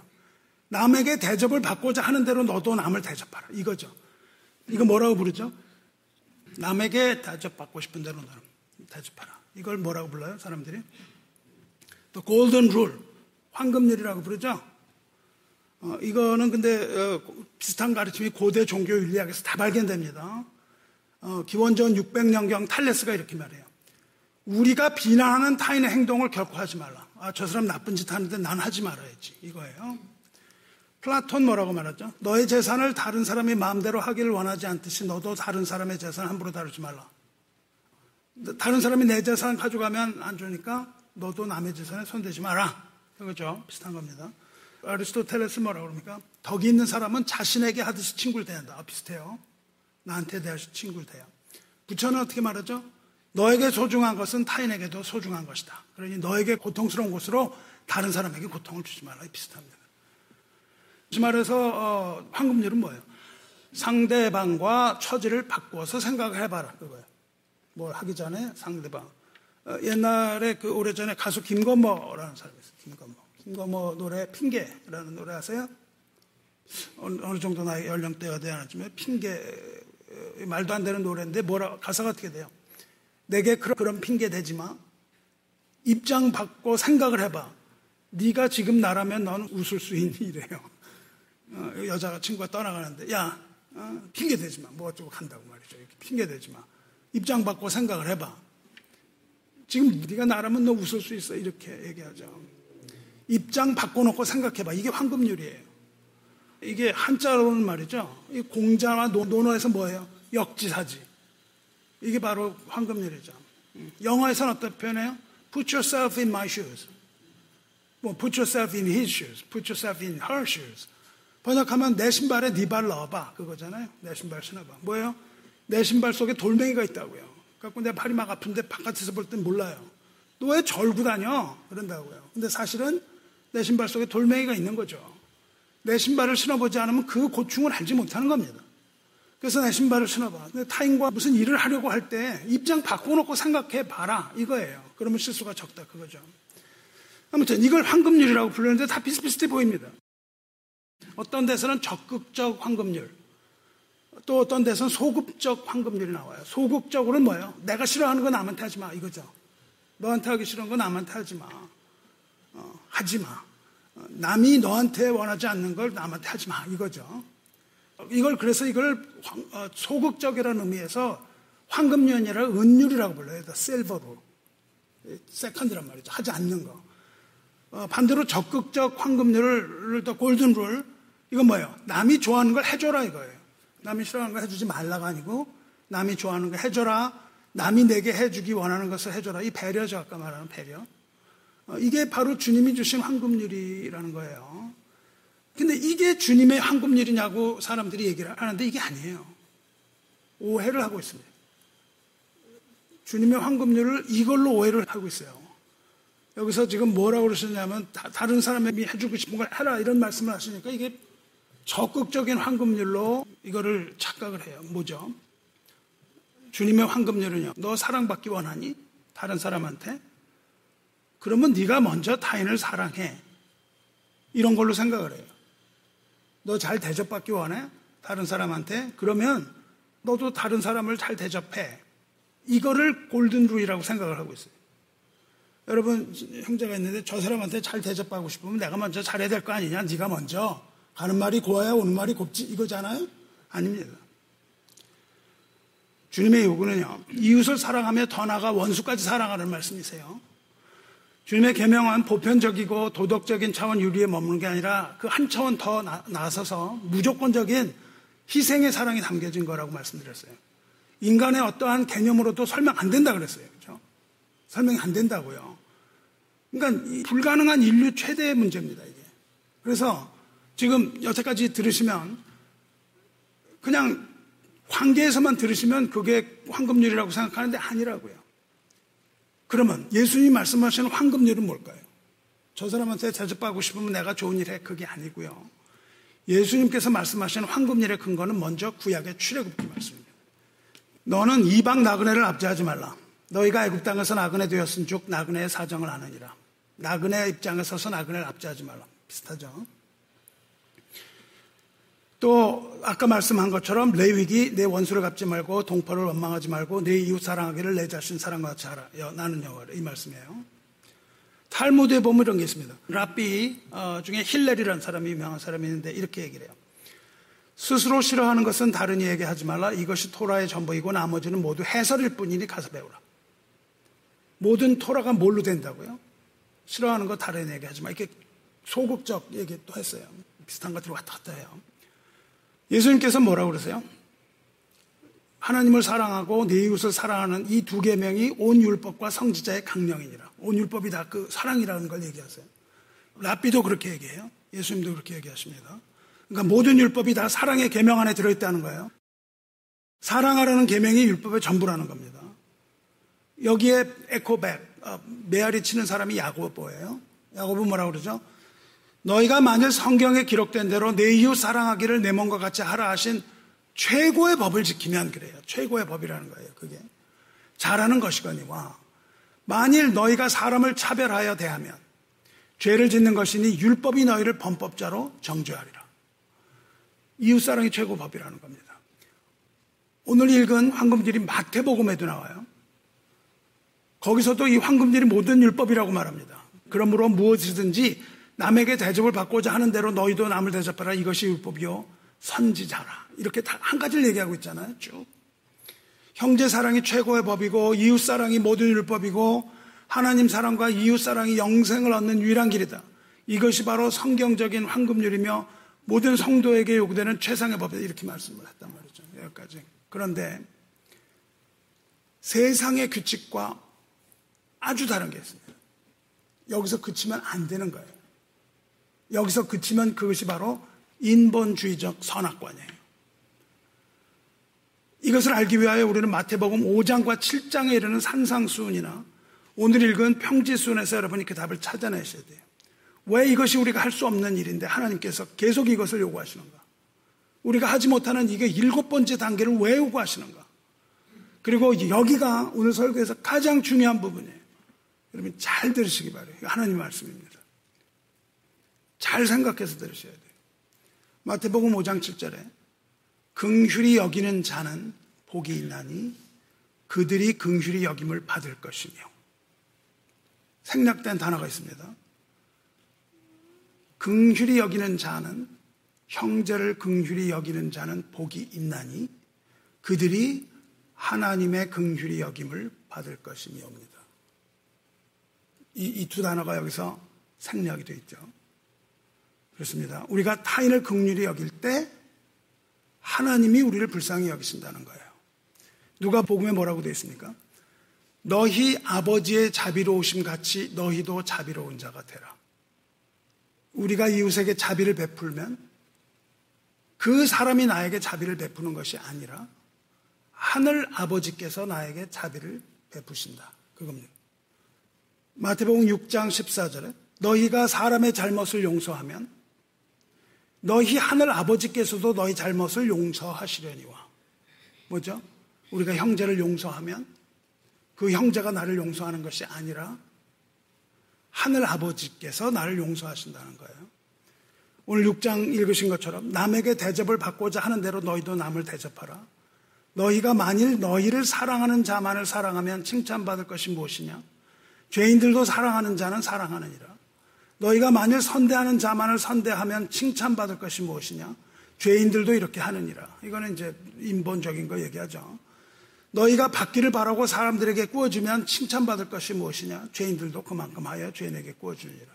남에게 대접을 받고자 하는 대로 너도 남을 대접하라. 이거죠. 이거 뭐라고 부르죠? 남에게 대접받고 싶은 대로 너는 대접하라. 이걸 뭐라고 불러요? 사람들이? 또 골든 룰, 황금률이라고 부르죠? 어, 이거는 근데 어, 비슷한 가르침이 고대 종교 윤리학에서 다 발견됩니다. 어, 기원전 600년경 탈레스가 이렇게 말해요. 우리가 비난하는 타인의 행동을 결코 하지 말라. 아, 저 사람 나쁜 짓 하는데 난 하지 말아야지. 이거예요. 플라톤 뭐라고 말하죠? 너의 재산을 다른 사람이 마음대로 하기를 원하지 않듯이 너도 다른 사람의 재산을 함부로 다루지 말라. 다른 사람이 내 재산 가져가면 안 좋으니까 너도 남의 재산에 손대지 마라. 그거죠. 비슷한 겁니다. 아리스토텔레스 뭐라고 그럽니까? 덕이 있는 사람은 자신에게 하듯이 친구를 대한다. 아, 비슷해요. 나한테 대하듯이 친구를 대요. 부처는 어떻게 말하죠? 너에게 소중한 것은 타인에게도 소중한 것이다. 그러니 너에게 고통스러운 것으로 다른 사람에게 고통을 주지 말라. 비슷합니다. 그 말해서 어, 황금률은 뭐예요? 상대방과 처지를 바꾸어서 생각을 해봐라. 그거예요. 뭘 하기 전에 상대방. 어, 옛날에 그 오래전에 가수 김건모라는 사람이 있어요. 김건모. 김건모 노래 핑계라는 노래 아세요? 어느, 어느 정도 나이 연령대가 하지만 핑계 말도 안 되는 노래인데 뭐라 가사가 어떻게 돼요? 내게 그런, 그런 핑계 대지 마. 입장 바꿔 생각을 해봐. 네가 지금 나라면 넌 웃을 수 있는 일이에요. 어, 여자가 친구가 떠나가는데 야 어, 핑계 대지 마. 뭐 어쩌고 간다고 말이죠. 이렇게 핑계 대지 마. 입장 바꿔 생각을 해봐. 지금 네가 나라면 너 웃을 수 있어. 이렇게 얘기하죠. 입장 바꿔놓고 생각해봐. 이게 황금률이에요. 이게 한자로는 말이죠. 이 공자와 논어에서 뭐예요? 역지사지. 이게 바로 황금률이죠. 영어에서는 어떻게 표현해요? Put yourself in my shoes. 뭐, put yourself in his shoes. Put yourself in her shoes. 번역하면 내 신발에 네 발 넣어봐. 그거잖아요. 내 신발 신어봐. 뭐예요? 내 신발 속에 돌멩이가 있다고요. 그래갖고 내 발이 막 아픈데 바깥에서 볼 땐 몰라요. 너 왜 절구 다녀? 그런다고요. 근데 사실은 내 신발 속에 돌멩이가 있는 거죠. 내 신발을 신어보지 않으면 그 고충을 알지 못하는 겁니다. 그래서 내 신발을 신어봐. 타인과 무슨 일을 하려고 할 때 입장 바꿔놓고 생각해 봐라. 이거예요. 그러면 실수가 적다. 그거죠. 아무튼 이걸 황금률이라고 부르는데 다 비슷비슷해 보입니다. 어떤 데서는 적극적 황금률, 또 어떤 데서는 소극적 황금률이 나와요. 소극적으로는 뭐예요? 내가 싫어하는 건 남한테 하지 마. 이거죠. 너한테 하기 싫은 건 남한테 하지 마. 어, 하지 마. 어, 남이 너한테 원하지 않는 걸 남한테 하지 마. 이거죠. 이걸 그래서 이걸 어, 소극적이라는 의미에서 황금연이 아니라 은율이라고 불러요. 실버로. 세컨드란 말이죠. 하지 않는 거. 어, 반대로 적극적 황금률을 또 골든룰 이건 뭐예요? 남이 좋아하는 걸 해줘라 이거예요. 남이 싫어하는 걸 해주지 말라가 아니고 남이 좋아하는 걸 해줘라. 남이 내게 해주기 원하는 것을 해줘라. 이 배려죠. 아까 말하는 배려. 어, 이게 바로 주님이 주신 황금률이라는 거예요. 근데 이게 주님의 황금률이냐고 사람들이 얘기를 하는데 이게 아니에요. 오해를 하고 있습니다. 주님의 황금률을 이걸로 오해를 하고 있어요. 여기서 지금 뭐라고 그러셨냐면 다, 른 사람에게 해주고 싶은 걸 해라 이런 말씀을 하시니까 이게 적극적인 황금률로 이거를 착각을 해요. 뭐죠? 주님의 황금률은요. 너 사랑받기 원하니? 다른 사람한테? 그러면 네가 먼저 타인을 사랑해. 이런 걸로 생각을 해요. 너 잘 대접받기 원해? 다른 사람한테? 그러면 너도 다른 사람을 잘 대접해. 이거를 골든룰이라고 생각을 하고 있어요. 여러분 형제가 있는데 저 사람한테 잘 대접받고 싶으면 내가 먼저 잘해야 될 거 아니냐? 네가 먼저 가는 말이 고와야 오는 말이 곱지 이거잖아요? 아닙니다. 주님의 요구는요. 이웃을 사랑하며 더 나아가 원수까지 사랑하는 말씀이세요. 주님의 계명은 보편적이고 도덕적인 차원 유리에 머무는 게 아니라 그 한 차원 더 나, 나서서 무조건적인 희생의 사랑이 담겨진 거라고 말씀드렸어요. 인간의 어떠한 개념으로도 설명 안 된다 그랬어요. 설명이 안 된다고요. 그러니까 불가능한 인류 최대의 문제입니다, 이게. 그래서 지금 여태까지 들으시면 그냥 관계에서만 들으시면 그게 황금률이라고 생각하는데 아니라고요. 그러면 예수님이 말씀하시는 황금률은 뭘까요? 저 사람한테 대접받고 싶으면 내가 좋은 일 해. 그게 아니고요. 예수님께서 말씀하시는 황금률의 근거는 먼저 구약의 출애굽기 말씀입니다. 너는 이방 나그네를 압제하지 말라. 너희가 애굽 땅에서 나그네 되었은 즉 나그네의 사정을 아느니라. 나그네 입장에 서서 나그네를 압제하지 말라. 비슷하죠? 또 아까 말씀한 것처럼 레위기 내 원수를 갚지 말고 동포를 원망하지 말고 내 이웃 사랑하기를 내 자신 사랑과 같이 하라. 나는 여호와라 이 말씀이에요. 탈무드에 보면 이런 게 있습니다. 랍비 어, 중에 힐렐이라는 사람이 유명한 사람이 있는데 이렇게 얘기를 해요. 스스로 싫어하는 것은 다른 이에게 하지 말라. 이것이 토라의 전부이고 나머지는 모두 해설일 뿐이니 가서 배우라. 모든 토라가 뭘로 된다고요? 싫어하는 거 다른 이에게 하지 마. 이렇게 소극적 얘기 또 했어요. 비슷한 것들이 왔다 갔다 해요. 예수님께서 뭐라고 그러세요? 하나님을 사랑하고 내 이웃을 사랑하는 이두 계명이 온 율법과 성지자의 강령이니라. 온 율법이 다 그 사랑이라는 걸 얘기하세요. 랍비도 그렇게 얘기해요. 예수님도 그렇게 얘기하십니다. 그러니까 모든 율법이 다 사랑의 계명 안에 들어있다는 거예요. 사랑하라는 계명이 율법의 전부라는 겁니다. 여기에 에코백, 어, 메아리 치는 사람이 야고보예요. 야고보 뭐라고 그러죠? 너희가 만일 성경에 기록된 대로 내 이웃 사랑하기를 내 몸과 같이 하라 하신 최고의 법을 지키면 그래요. 최고의 법이라는 거예요. 그게 잘하는 것이거니와 만일 너희가 사람을 차별하여 대하면 죄를 짓는 것이니 율법이 너희를 범법자로 정죄하리라. 이웃사랑이 최고 법이라는 겁니다. 오늘 읽은 황금질이 마태복음에도 나와요. 거기서도 이 황금질이 모든 율법이라고 말합니다. 그러므로 무엇이든지 남에게 대접을 받고자 하는 대로 너희도 남을 대접하라. 이것이 율법이요. 선지자라. 이렇게 다한 가지를 얘기하고 있잖아요. 쭉. 형제 사랑이 최고의 법이고 이웃 사랑이 모든 율법이고 하나님 사랑과 이웃 사랑이 영생을 얻는 유일한 길이다. 이것이 바로 성경적인 황금률이며 모든 성도에게 요구되는 최상의 법이다. 이렇게 말씀을 했단 말이죠. 여기까지. 그런데 세상의 규칙과 아주 다른 게 있습니다. 여기서 그치면 안 되는 거예요. 여기서 그치면 그것이 바로 인본주의적 선악관이에요. 이것을 알기 위하여 우리는 마태복음 5장과 7장에 이르는 산상수훈이나 오늘 읽은 평지수훈에서 여러분이 그 답을 찾아내셔야 돼요. 왜 이것이 우리가 할 수 없는 일인데 하나님께서 계속 이것을 요구하시는가? 우리가 하지 못하는 이게 일곱 번째 단계를 왜 요구하시는가? 그리고 여기가 오늘 설교에서 가장 중요한 부분이에요. 여러분 잘 들으시기 바래요. 하나님 말씀입니다. 잘 생각해서 들으셔야 돼요. 마태복음 5장 7절에 긍휼히 여기는 자는 복이 있나니 그들이 긍휼히 여김을 받을 것이며 생략된 단어가 있습니다. 긍휼히 여기는 자는 형제를 긍휼히 여기는 자는 복이 있나니 그들이 하나님의 긍휼히 여김을 받을 것이니옵니다. 이두 단어가 여기서 생략이 되어 있죠. 그렇습니다. 우리가 타인을 극률히 여길 때 하나님이 우리를 불쌍히 여기신다는 거예요. 누가 복음에 뭐라고 되어 있습니까? 너희 아버지의 자비로우심 같이 너희도 자비로운 자가 되라. 우리가 이웃에게 자비를 베풀면 그 사람이 나에게 자비를 베푸는 것이 아니라 하늘 아버지께서 나에게 자비를 베푸신다. 그겁니다. 마태복음 6장 14절에 너희가 사람의 잘못을 용서하면 너희 하늘 아버지께서도 너희 잘못을 용서하시려니와. 뭐죠? 우리가 형제를 용서하면 그 형제가 나를 용서하는 것이 아니라 하늘 아버지께서 나를 용서하신다는 거예요. 오늘 6장 읽으신 것처럼 남에게 대접을 받고자 하는 대로 너희도 남을 대접하라. 너희가 만일 너희를 사랑하는 자만을 사랑하면 칭찬받을 것이 무엇이냐? 죄인들도 사랑하는 자는 사랑하느니라. 너희가 만일 선대하는 자만을 선대하면 칭찬받을 것이 무엇이냐? 죄인들도 이렇게 하느니라. 이거는 이제 인본적인 거 얘기하죠. 너희가 받기를 바라고 사람들에게 구워주면 칭찬받을 것이 무엇이냐? 죄인들도 그만큼 하여 죄인에게 구워주니라.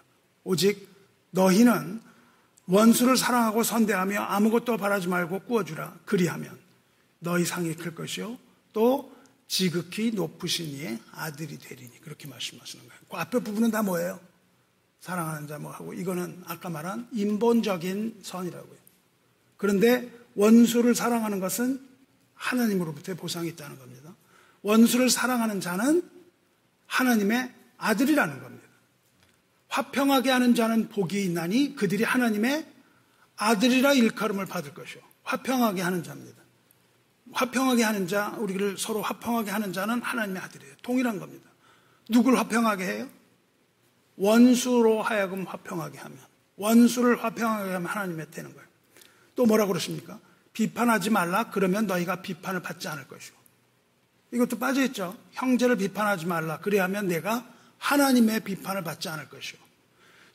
오직 너희는 원수를 사랑하고 선대하며 아무것도 바라지 말고 구워주라. 그리하면 너희 상이 클 것이요. 또 지극히 높으신 이의 아들이 되리니. 그렇게 말씀하시는 거예요. 그 앞에 부분은 다 뭐예요? 사랑하는 자 뭐 하고 이거는 아까 말한 인본적인 선이라고요. 그런데 원수를 사랑하는 것은 하나님으로부터의 보상이 있다는 겁니다. 원수를 사랑하는 자는 하나님의 아들이라는 겁니다. 화평하게 하는 자는 복이 있나니 그들이 하나님의 아들이라 일컬음을 받을 것이요. 화평하게 하는 자입니다. 화평하게 하는 자, 우리를 서로 화평하게 하는 자는 하나님의 아들이에요. 동일한 겁니다. 누굴 화평하게 해요? 원수로 하여금 화평하게 하면, 원수를 화평하게 하면 하나님의 되는 거예요. 또 뭐라 그러십니까? 비판하지 말라. 그러면 너희가 비판을 받지 않을 것이고. 이것도 빠져있죠. 형제를 비판하지 말라. 그래야면 내가 하나님의 비판을 받지 않을 것이고.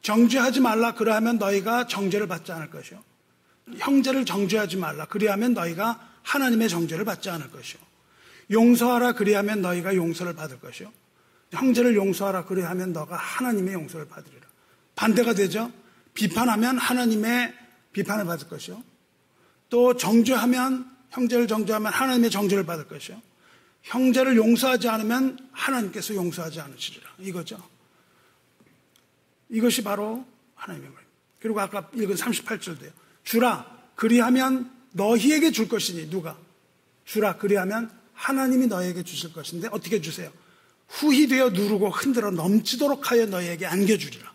정죄하지 말라. 그래야면 너희가 정죄를 받지 않을 것이요. 형제를 정죄하지 말라. 그래야면 너희가 하나님의 정죄를 받지 않을 것이요. 용서하라. 그래야면 너희가 용서를 받을 것이요. 형제를 용서하라. 그래야면 너가 하나님의 용서를 받으리라. 반대가 되죠. 비판하면 하나님의 비판을 받을 것이요. 또 정죄하면 형제를 정죄하면 하나님의 정죄를 받을 것이요. 형제를 용서하지 않으면 하나님께서 용서하지 않으시리라. 이거죠. 이것이 바로 하나님의 말입니다. 그리고 아까 읽은 38절도요. 주라 그리하면 너희에게 줄 것이니 누가 주라 그리하면 하나님이 너희에게 주실 것인데 어떻게 주세요? 후히 되어 누르고 흔들어 넘치도록 하여 너희에게 안겨주리라.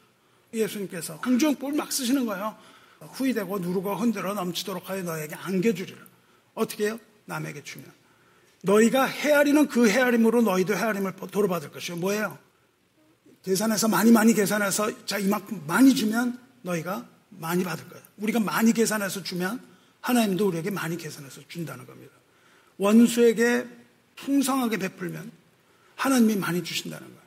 예수님께서 항정법을 막 쓰시는 거예요. 후이되고 누르고 흔들어 넘치도록 하여 너에게 안겨주리라. 어떻게 해요? 남에게 주면. 너희가 헤아리는 그 헤아림으로 너희도 헤아림을 도로받을 것이요. 뭐예요? 계산해서 많이 많이 계산해서 자 이만큼 많이 주면 너희가 많이 받을 거예요. 우리가 많이 계산해서 주면 하나님도 우리에게 많이 계산해서 준다는 겁니다. 원수에게 풍성하게 베풀면 하나님이 많이 주신다는 거예요.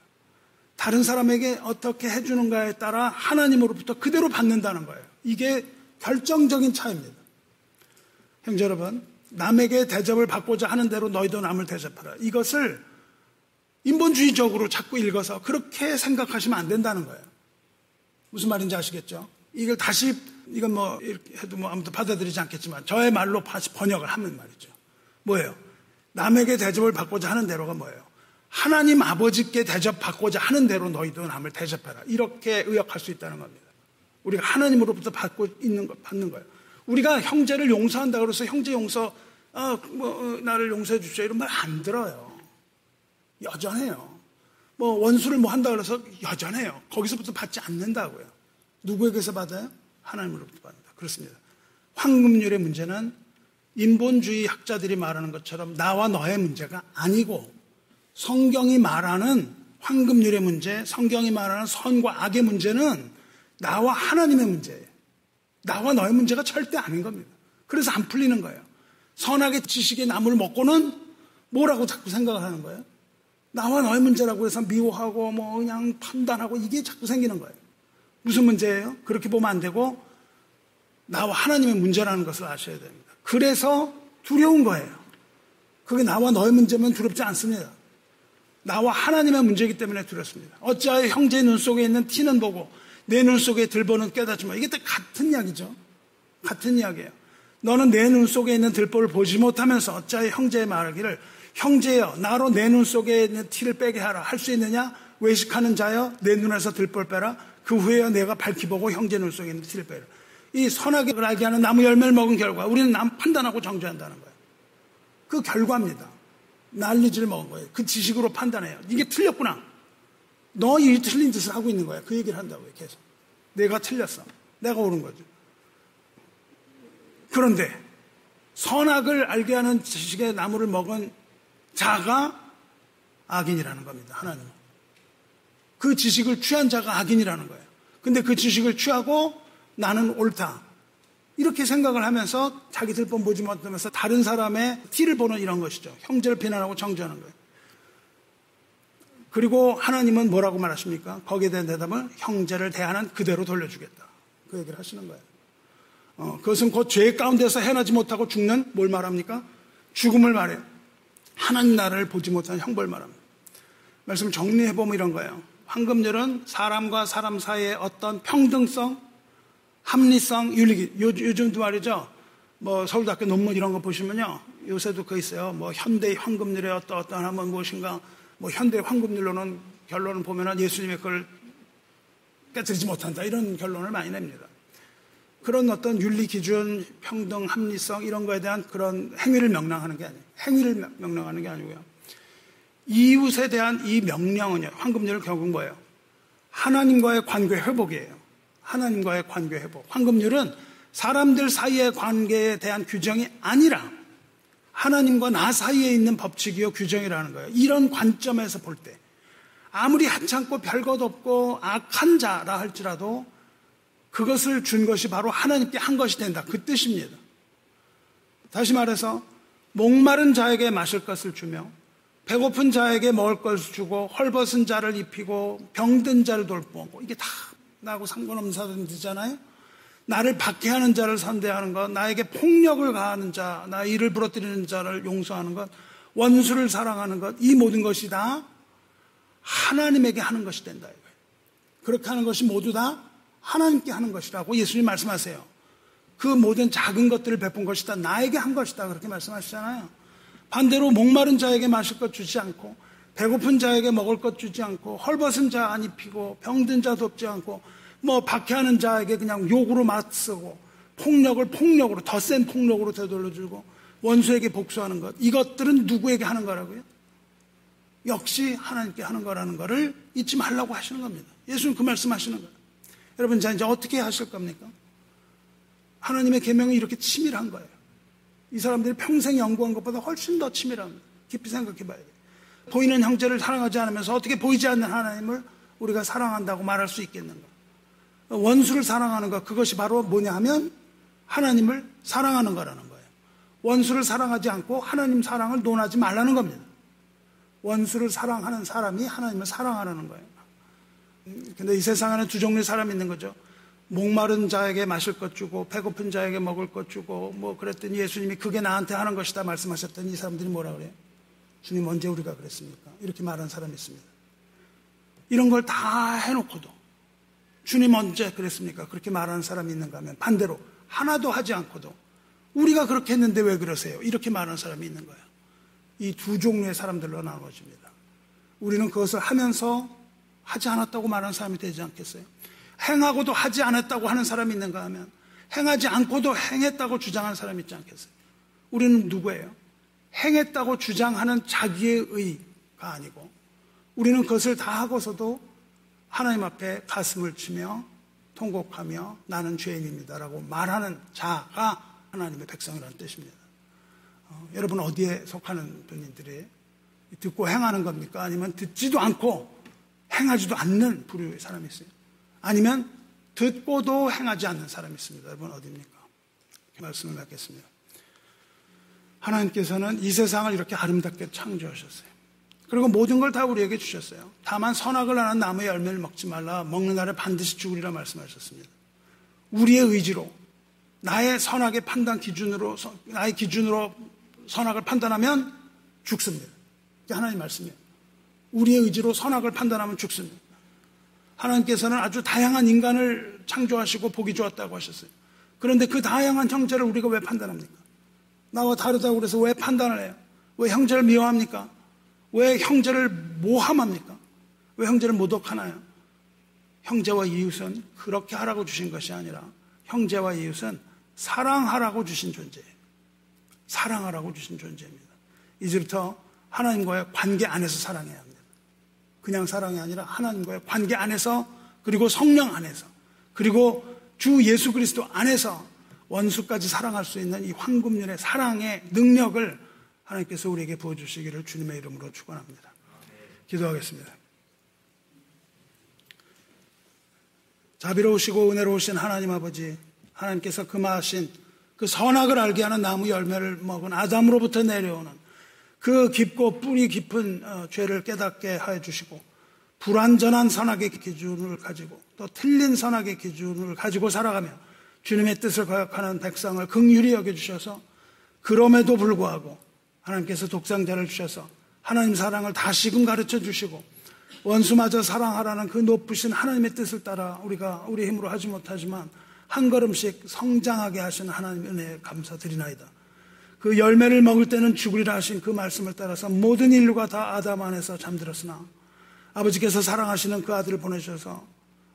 다른 사람에게 어떻게 해주는가에 따라 하나님으로부터 그대로 받는다는 거예요. 이게 결정적인 차이입니다. 형제 여러분, 남에게 대접을 받고자 하는 대로 너희도 남을 대접하라. 이것을 인본주의적으로 자꾸 읽어서 그렇게 생각하시면 안 된다는 거예요. 무슨 말인지 아시겠죠? 이걸 다시, 이건 뭐, 이렇게 해도 뭐 아무도 받아들이지 않겠지만, 저의 말로 번역을 하면 말이죠. 뭐예요? 남에게 대접을 받고자 하는 대로가 뭐예요? 하나님 아버지께 대접받고자 하는 대로 너희도 남을 대접해라. 이렇게 의역할 수 있다는 겁니다. 우리가 하나님으로부터 받고 있는 거, 받는 거예요. 우리가 형제를 용서한다 그래서 형제 용서, 아, 뭐, 어, 나를 용서해 주십시오. 이런 말 안 들어요. 여전해요. 뭐, 원수를 뭐 한다 그래서 여전해요. 거기서부터 받지 않는다고요. 누구에게서 받아요? 하나님으로부터 받는다. 그렇습니다. 황금률의 문제는 인본주의 학자들이 말하는 것처럼 나와 너의 문제가 아니고 성경이 말하는 황금률의 문제, 성경이 말하는 선과 악의 문제는 나와 하나님의 문제예요. 나와 너의 문제가 절대 아닌 겁니다. 그래서 안 풀리는 거예요. 선악의 지식의 나무를 먹고는 뭐라고 자꾸 생각을 하는 거예요? 나와 너의 문제라고 해서 미워하고 뭐 그냥 판단하고 이게 자꾸 생기는 거예요. 무슨 문제예요? 그렇게 보면 안 되고 나와 하나님의 문제라는 것을 아셔야 됩니다. 그래서 두려운 거예요. 그게 나와 너의 문제면 두렵지 않습니다. 나와 하나님의 문제이기 때문에 두렵습니다. 어찌하여 형제의 눈 속에 있는 티는 보고 내 눈 속에 들보는 깨닫지만 이게 또 같은 이야기죠. 같은 이야기예요. 너는 내 눈 속에 있는 들보를 보지 못하면서 어찌하여 형제의 말하기를 형제여 나로 내 눈 속에 있는 티를 빼게 하라 할 수 있느냐 외식하는 자여 내 눈에서 들보를 빼라 그 후에 내가 밝히 보고 형제 눈 속에 있는 빼라 이 선하게 알게 하는 나무 열매를 먹은 결과 우리는 남 판단하고 정죄한다는 거예요. 그 결과입니다. 난리질 먹은 거예요. 그 지식으로 판단해요. 이게 틀렸구나. 너 이 틀린 짓을 하고 있는 거야. 그 얘기를 한다고요. 계속. 내가 틀렸어. 내가 옳은 거죠. 그런데 선악을 알게 하는 지식의 나무를 먹은 자가 악인이라는 겁니다. 하나님은. 그 지식을 취한 자가 악인이라는 거예요. 근데 그 지식을 취하고 나는 옳다. 이렇게 생각을 하면서 자기 들 뻔 보지 못하면서 다른 사람의 티를 보는 이런 것이죠. 형제를 비난하고 정죄하는 거예요. 그리고 하나님은 뭐라고 말하십니까? 거기에 대한 대답은 형제를 대하는 그대로 돌려주겠다. 그 얘기를 하시는 거예요. 어, 그것은 곧 죄 가운데서 해나지 못하고 죽는 뭘 말합니까? 죽음을 말해요. 하나님 나라를 보지 못한 형벌 말합니다. 말씀 정리해보면 이런 거예요. 황금률은 사람과 사람 사이의 어떤 평등성, 합리성, 윤리기. 요, 요즘도 말이죠. 뭐 서울대학교 논문 이런 거 보시면요. 요새도 그 있어요. 뭐 현대 황금률의 어떤 어떤 한번 무엇인가 뭐 현대 황금률로는 결론을 보면은 예수님의 그걸 깨뜨리지 못한다. 이런 결론을 많이 냅니다. 그런 어떤 윤리 기준, 평등, 합리성 이런 거에 대한 그런 행위를 명령하는 게 아니에요. 행위를 명령하는 게 아니고요. 이웃에 대한 이 명령은요. 황금률은 결국 뭐예요? 하나님과의 관계 회복이에요. 하나님과의 관계 회복. 황금률은 사람들 사이의 관계에 대한 규정이 아니라 하나님과 나 사이에 있는 법칙이요 규정이라는 거예요. 이런 관점에서 볼 때 아무리 하찮고 별것 없고 악한 자라 할지라도 그것을 준 것이 바로 하나님께 한 것이 된다. 그 뜻입니다. 다시 말해서 목마른 자에게 마실 것을 주며 배고픈 자에게 먹을 것을 주고 헐벗은 자를 입히고 병든 자를 돌보고 이게 다 나하고 상관없는 사람들이잖아요. 나를 박해하는 자를 선대하는 것, 나에게 폭력을 가하는 자, 나 일을 부러뜨리는 자를 용서하는 것, 원수를 사랑하는 것, 이 모든 것이 다 하나님에게 하는 것이 된다 이거예요. 그렇게 하는 것이 모두 다 하나님께 하는 것이라고 예수님 말씀하세요. 그 모든 작은 것들을 베푼 것이다. 나에게 한 것이다. 그렇게 말씀하시잖아요. 반대로 목마른 자에게 마실 것 주지 않고 배고픈 자에게 먹을 것 주지 않고 헐벗은 자 안 입히고 병든 자 돕지 않고 뭐 박해하는 자에게 그냥 욕으로 맞서고 폭력을 폭력으로 더 센 폭력으로 되돌려주고 원수에게 복수하는 것 이것들은 누구에게 하는 거라고요? 역시 하나님께 하는 거라는 것을 잊지 말라고 하시는 겁니다. 예수는 그 말씀하시는 거예요. 여러분, 자, 이제 어떻게 하실 겁니까? 하나님의 계명이 이렇게 치밀한 거예요. 이 사람들이 평생 연구한 것보다 훨씬 더 치밀합니다. 깊이 생각해 봐야 돼요. 보이는 형제를 사랑하지 않으면서 어떻게 보이지 않는 하나님을 우리가 사랑한다고 말할 수 있겠는가? 원수를 사랑하는 것, 그것이 바로 뭐냐 하면 하나님을 사랑하는 거라는 거예요. 원수를 사랑하지 않고 하나님 사랑을 논하지 말라는 겁니다. 원수를 사랑하는 사람이 하나님을 사랑하라는 거예요. 근데 이 세상에는 두 종류의 사람이 있는 거죠. 목마른 자에게 마실 것 주고 배고픈 자에게 먹을 것 주고 뭐 그랬더니 예수님이 그게 나한테 하는 것이다 말씀하셨더니 이 사람들이 뭐라 그래요? 주님 언제 우리가 그랬습니까? 이렇게 말하는 사람이 있습니다. 이런 걸 다 해놓고도 주님 언제 그랬습니까? 그렇게 말하는 사람이 있는가 하면 반대로 하나도 하지 않고도 우리가 그렇게 했는데 왜 그러세요? 이렇게 말하는 사람이 있는 거예요. 이 두 종류의 사람들로 나눠집니다. 우리는 그것을 하면서 하지 않았다고 말하는 사람이 되지 않겠어요? 행하고도 하지 않았다고 하는 사람이 있는가 하면 행하지 않고도 행했다고 주장하는 사람이 있지 않겠어요? 우리는 누구예요? 행했다고 주장하는 자기의 의가 아니고 우리는 그것을 다 하고서도 하나님 앞에 가슴을 치며 통곡하며 나는 죄인입니다라고 말하는 자가 하나님의 백성이라는 뜻입니다. 어, 여러분 어디에 속하는 분들이 듣고 행하는 겁니까? 아니면 듣지도 않고 행하지도 않는 부류의 사람이 있어요. 아니면 듣고도 행하지 않는 사람이 있습니다. 여러분 어디입니까? 말씀을 맺겠습니다. 하나님께서는 이 세상을 이렇게 아름답게 창조하셨어요. 그리고 모든 걸 다 우리에게 주셨어요. 다만 선악을 하는 나무의 열매를 먹지 말라. 먹는 날에 반드시 죽으리라 말씀하셨습니다. 우리의 의지로 나의 선악의 판단 기준으로 나의 기준으로 선악을 판단하면 죽습니다. 이게 하나님 말씀이에요. 우리의 의지로 선악을 판단하면 죽습니다. 하나님께서는 아주 다양한 인간을 창조하시고 보기 좋았다고 하셨어요. 그런데 그 다양한 형제를 우리가 왜 판단합니까? 나와 다르다고 그래서 왜 판단을 해요? 왜 형제를 미워합니까? 왜 형제를 모함합니까? 왜 형제를 모독하나요? 형제와 이웃은 그렇게 하라고 주신 것이 아니라 형제와 이웃은 사랑하라고 주신 존재예요. 사랑하라고 주신 존재입니다. 이제부터 하나님과의 관계 안에서 합니다. 그냥 사랑이 아니라 하나님과의 관계 안에서 그리고 성령 안에서 그리고 주 예수 그리스도 안에서 원수까지 사랑할 수 있는 이 황금률의 사랑의 능력을 하나님께서 우리에게 부어주시기를 주님의 이름으로 축원합니다. 기도하겠습니다. 자비로우시고 은혜로우신 하나님 아버지, 하나님께서 금하신 그 선악을 알게 하는 나무 열매를 먹은 아담으로부터 내려오는 그 깊고 뿌리 깊은 어, 죄를 깨닫게 하여 주시고 불완전한 선악의 기준을 가지고 또 틀린 선악의 기준을 가지고 살아가며 주님의 뜻을 거역하는 백성을 극률히 여겨주셔서 그럼에도 불구하고 하나님께서 독상자를 주셔서 하나님 사랑을 다시금 가르쳐 주시고 원수마저 사랑하라는 그 높으신 하나님의 뜻을 따라 우리가 우리 힘으로 하지 못하지만 한 걸음씩 성장하게 하신 하나님의 은혜에 감사드리나이다. 그 열매를 먹을 때는 죽으리라 하신 그 말씀을 따라서 모든 인류가 다 아담 안에서 잠들었으나 아버지께서 사랑하시는 그 아들을 보내셔서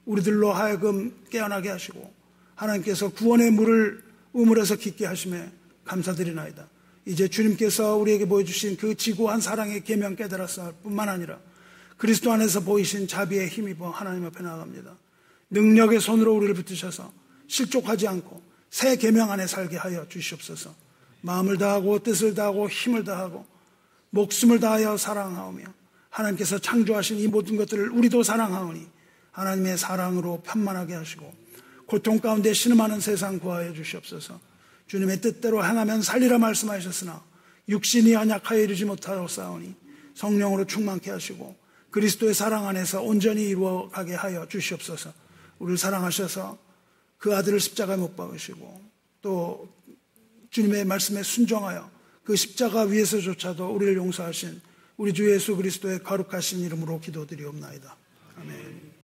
우리들로 하여금 깨어나게 하시고 하나님께서 구원의 물을 우물에서 깊게 하심에 감사드리나이다. 이제 주님께서 우리에게 보여주신 그 지고한 사랑의 계명 깨달았을 뿐만 아니라 그리스도 안에서 보이신 자비의 힘입어 하나님 앞에 나아갑니다. 능력의 손으로 우리를 붙드셔서 실족하지 않고 새 계명 안에 살게 하여 주시옵소서. 마음을 다하고 뜻을 다하고 힘을 다하고 목숨을 다하여 사랑하오며 하나님께서 창조하신 이 모든 것들을 우리도 사랑하오니 하나님의 사랑으로 편만하게 하시고 고통 가운데 신음하는 세상 구하여 주시옵소서. 주님의 뜻대로 행하면 살리라 말씀하셨으나 육신이 안약하여 이르지 못하고 싸우니 성령으로 충만케 하시고 그리스도의 사랑 안에서 온전히 이루어가게 하여 주시옵소서. 우리를 사랑하셔서 그 아들을 십자가에 못 박으시고 또 주님의 말씀에 순종하여 그 십자가 위에서조차도 우리를 용서하신 우리 주 예수 그리스도의 거룩하신 이름으로 기도드리옵나이다. 아멘.